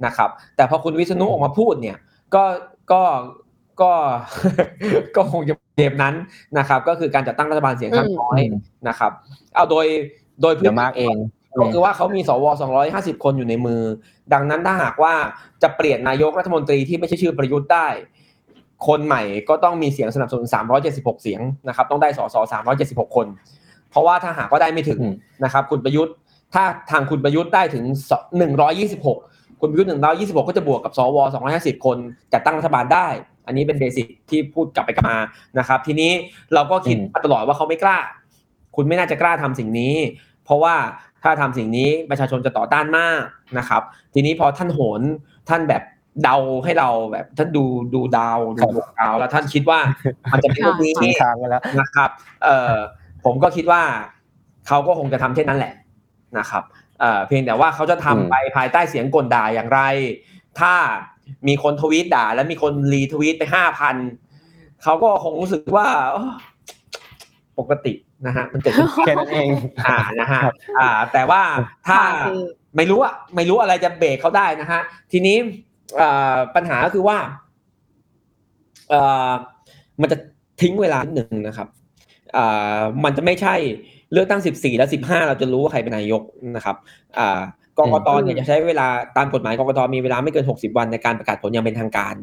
นะครับ แต่พอคุณวิษณุออกมาพูดเนี่ย ก็ก็ก็ก็คงจะ เกมนั้นนะครับ ก็คือการจัดตั้งรัฐบาลเสียงข้างน้อยอืมนะครับ เอาโดยโดยพื้เดี๋ยนวมากเองก็คือว่าเขามีสว250 คนอยู่ในมือ ดังนั้นถ้าหากว่าจะเปลี่ยนนายกรัฐมนตรีที่ไม่ใช่ชื่อประยุทธ์ได้ คนใหม่ก็ต้องมีเสียงสนับสนุน 376 เสียงนะครับ ต้องได้สส376 คน เพราะว่าถ้าหากว่าได้ไม่ถึงอืมนะครับ คุณประยุทธ์ ถ้าทางคุณประยุทธ์ได้ถึง 126 คุณประยุทธ์126 ก็จะบวกกับสว250 คนจัดตั้งรัฐบาลได้ อันนี้เป็นเบสิกที่พูดกลับไปกลับมานะครับ ทีนี้เราก็คิดมาตลอดว่าเขาไม่กล้า คุณไม่น่าจะกล้าทำสิ่งนี้ เพราะว่าถ้าทำสิ่งนี้ประชาชนจะต่อต้านมากนะครับ ทีนี้พอท่านโหนท่านแบบเดาให้เราแบบท่านดูดูดาวดูดวงดาวแล้วท่านคิดว่ามันจะเป็นเรื่องนี้ทางไปแล้วนะครับ เอ่อผมก็คิดว่าเขาก็คงจะทำเช่นนั้นแหละนะครับเอ่อเพียงแต่ว่าเขาจะทำอืมไปภายใต้เสียงกลด่าอย่างไร ถ้า มีคนทวีตด่า แล้วมีคนรีทวีตไปห้าพันเขาก็คงรู้สึกว่าเอ้อปกตินะฮะมันเกิดขึ้นแค่นั้นเองอ่านะฮะอ่า แต่ว่าถ้าค่ะพี่ไม่รู้อะไม่รู้อะไรจะเบรกเขาได้นะฮะทีนี้อ่าปัญหาก็คือว่าเอ่อมันจะทิ้งเวลานิดหนึ่งนะครับอ่ามันจะไม่ใช่เลือกตั้ง14และ15เราจะรู้ว่าใครเป็นนายกนะครับอ่า กกตเนี่ยจะใช้เวลาตามกฎหมายกกตมีเวลาไม่เกิน 60 วันในการประกาศผลอย่างเป็นทางการ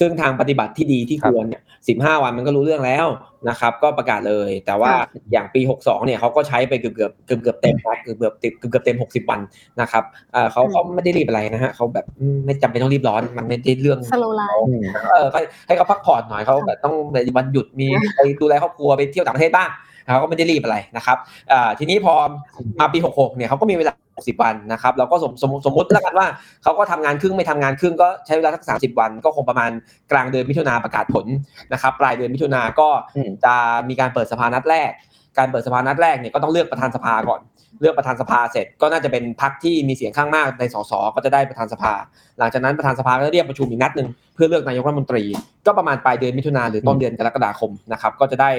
ซึ่งทางปฏิบัติที่ดีที่ครัคบวรเนี่ย15วันมันก็รู้เรื่องแล้วนะครับ ก็ประกาศเลย แต่ว่าค่ะอย่างปี 62 เนี่ยเขาก็ใช้ไปเกือบเกือบเกือบเกือบเต็มนะเกือบเกือบเกือบเกือบเต็ม 60 วันนะครับเอ่อเขาเขาไม่ได้รีบอะไรนะฮะเขาแบบอืมไม่จำเป็นต้องรีบร้อนมันไม่ได้เรื่องสโลไลฟ์อืมเออให้ให้เขาพักผ่อนหน่อยเขาแบบต้องในวันหยุดมีไปดูแลครอบครัวไปเที่ยวต่างประเทศบ้างเขาก็ไม่ได้รีบอะไรนะครับอ่าทีนี้พอมาปี 66 เนี่ยเขาก็มีเวลา 60วันนะครับเราก็สมสมสมมติแล้วกันว่าเขาก็ทำงานครึ่งไม่ทำงานครึ่งก็ใช้เวลาสัก30วัน ก็คงประมาณกลางเดือนมิถุนาประกาศผลนะครับปลายเดือนมิถุนาก็จะมีการเปิดสภานัดแรก การเปิดสภานัดแรกเนี่ยก็ต้องเลือกประธานสภาก่อน เลือกประธานสภาเสร็จก็น่าจะเป็นพรรคที่มีเสียงข้างมากในสสก็จะได้ประธานสภา หลังจากนั้นประธานสภาก็เรียกประชุมอีกนัดหนึ่งเพื่อเลือกนายกรัฐมนตรี ก็ประมาณปลายเดือนมิถุนาหรือต้นเดือนกรกฎาคมนะครับก็จะได้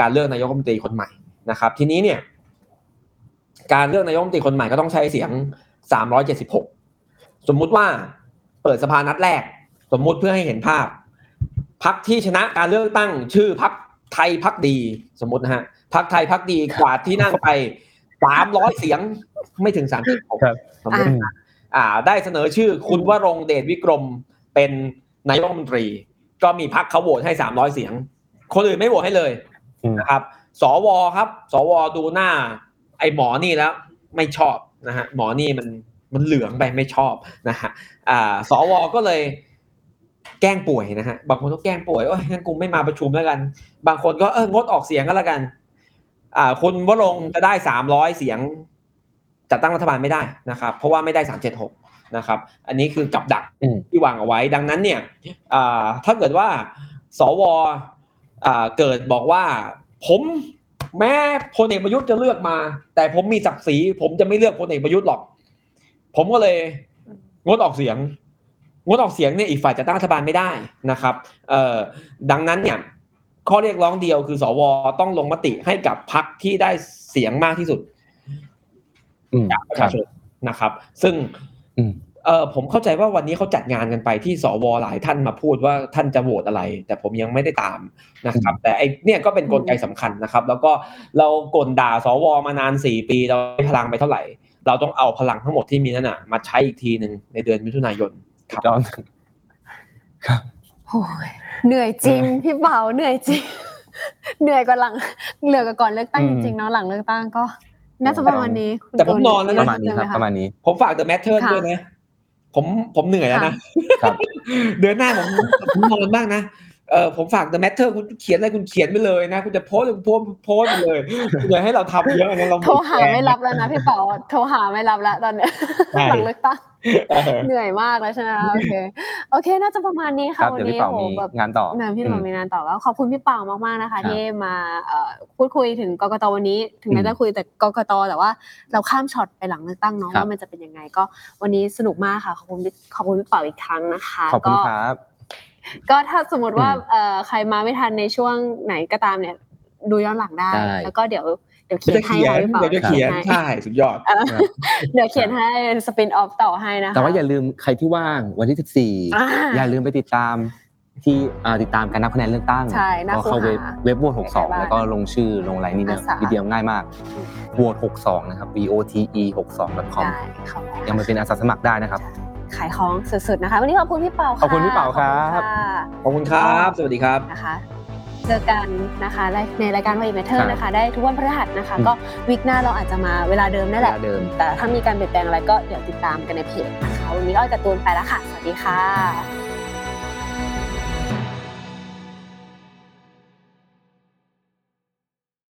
การเลือกนายกรัฐมนตรีคนใหม่นะครับทีนี้เนี่ย การเลือกนายกรัฐมนตรีคนใหม่ก็ต้องใช้เสียง 376 สมมุติว่าเปิดสภานัดแรก สมมุติเพื่อให้เห็นภาพพักที่ชนะการเลือกตั้งชื่อพักไทยพักดีสมมตินะฮะพักไทยพักดีกวาดที่นั่งไปสามร้อยเสียงไม่ถึงสามสิบครับสมมตินะอ่า ได้เสนอชื่อคุณวรงค์เดชวิกรมเป็นนายกรัฐมนตรี ก็มีพักเขาโหวตให้สามร้อยเสียง คนอื่นไม่โหวตให้เลยอืมนะครับ สวครับ สวดูหน้า ไอ้หมอนี่แล้วไม่ชอบนะฮะหมอนี่มันมันเหลืองไปไม่ชอบนะฮะอ่าสวก็เลยแกล้งป่วยนะฮะบางคนก็แกล้งป่วยโอ้ยงั้นกูไม่มาประชุมแล้วกัน บางคนก็เอองดออกเสียงก็แล้วกันอ่าคุณวรงค์จะได้สามร้อยเสียงจัดตั้งรัฐบาลไม่ได้นะครับ เพราะว่าไม่ได้สามเจ็ดหกนะครับ อันนี้คือกับดักอืมที่วางเอาไว้ ดังนั้นเนี่ยอ่าถ้าเกิดว่า สวอ่าเกิดบอกว่า ผม แม้พลเอกประยุทธ์จะเลือกมา แต่ผมมีศักดิ์ศรีผมจะไม่เลือกพลเอกประยุทธ์หรอก ผมก็เลยงดออกเสียง งดออกเสียงเนี่ยอีกฝ่ายจะตั้งรัฐบาลไม่ได้นะครับเอ่อดังนั้นเนี่ยข้อเรียกร้องเดียวคือสวต้องลงมติให้กับพรรคที่ได้เสียงมากที่สุดอืมจากประชาชนนะครับ ซึ่งอืม เออผมเข้าใจว่าวันนี้เขาจัดงานกันไปที่สวหลายท่านมาพูดว่าท่านจะโหวตอะไร แต่ผมยังไม่ได้ตามนะครับ แต่ไอเนี่ยก็เป็นกลไกสำคัญนะครับ แล้วก็เรากลด่าสวมานานสี่ปีเราให้พลังไปเท่าไหร่ เราต้องเอาพลังทั้งหมดที่มีนั่นน่ะมาใช้อีกทีหนึ่งในเดือนมิถุนายนครับจอห์นครับโอ้ยเหนื่อยจริงพี่เบาเหนื่อยจริงเหนื่อยกว่าหลังเหนื่อยกว่าก่อนเลือกตั้งอืจมริงๆเนาะหลังเลือกตั้งก็น่าจะประมาณนี้คุณแต่ผมตูนอนแล้วปนะระมาณนี้ครับใช่ไหประมาณนี้ ผมฝากเดอะแมทเทิร์ค่ะด้วยนะ ผมผมเหนื่อยแล้วนะครับ เดือนหน้าผมผมนอนบ้างนะ เออผมฝาก The Matter คุณเขียนอะไรคุณเขียนไปเลยนะ คุณจะโพสต์คุณโพสต์โพสต์ไปเลยคุณอย่าให้เราทำเยอะนะเราโทรหาไม่รับแล้วนะพี่เปาโทรหาไม่รับแล้วตอนเนี้ยใช่หลังเลือกตั้งเออเหนื่อยมากแล้วใช่ไหมคะโอเคโอเค น่าจะประมาณนี้คค่ะรับวันเดี๋ยวพี่นี้เป่าโหมีแบบงานต่อนะพี่อืหนุ่มมมีนานต่อแล้วขอบคุณพี่เปามากๆนะคะครับที่มาเอ่อพูดคุยถึงกกตวันนี้ ถึงแม้อืมจะคุยแต่กกตแต่ว่าเราข้ามช็อตไปหลังเลือกตั้งเนาะครับว่ามันจะเป็นยังไงก็วันนี้สนุกมากค่ะขอบคุณพี่ขอบคุณพี่เปาอีกครั้งนะคะขอบคุณก็ครับ ก็ถ้าสมมติว่าอืมเอ่อใครมาไม่ทันในช่วงไหนก็ตามเนี่ย ดูย้อนหลังได้ได้แล้วก็เดี๋ยวเดี๋ยวเขีเดี๋ยยวนจะให้เขียนค่ะพี่เปาเดี๋ยวจะเขียนให้ใช่สุดยอดเออเดี๋ยวเขียนให้สปินออฟต่อให้นะคะแต่ว่าอย่าลืมใครที่ว่างวันที่อ่า14 อย่าลืมไปติดตามที่อ่าติดตามการนับคะแนนเลือกตั้งใช่น่าก็เข้าค้นเว็บหาเว็บโหวตใครๆบ้าง62 แล้วก็ลงชื่อลงอะไรนี่เนี่ยอาสาวิดีโอง่ายมากโหวต62 นะครับ v o t e 62 com ได้ขอบคุณยังไปเป็นอาสาสมัครได้นะครับ ขายของสุดๆนะคะ วันนี้ขอบคุณพี่เปาะขอบคุณพี่เปาครับ ขอณค่ะขอบคุณครับ สวัสดีครับ นะคะ เจอกันนะคะในในรายการวายเมเทอครัร์บนะคะ ได้ทุกวันพฤหัสนะคะ อืม ก็วิกหน้าเราอาจจะมาเวลาเดิมนั่นแหละเวลาเดิม แต่ถ้ามีการเปลี่ยนแปลงอะไรก็เดี๋ยวติดตามกันในเพจนะคะ วันนี้ก็เอาการ์ตูนไปแล้วค่ะ สวัสดีค่ะ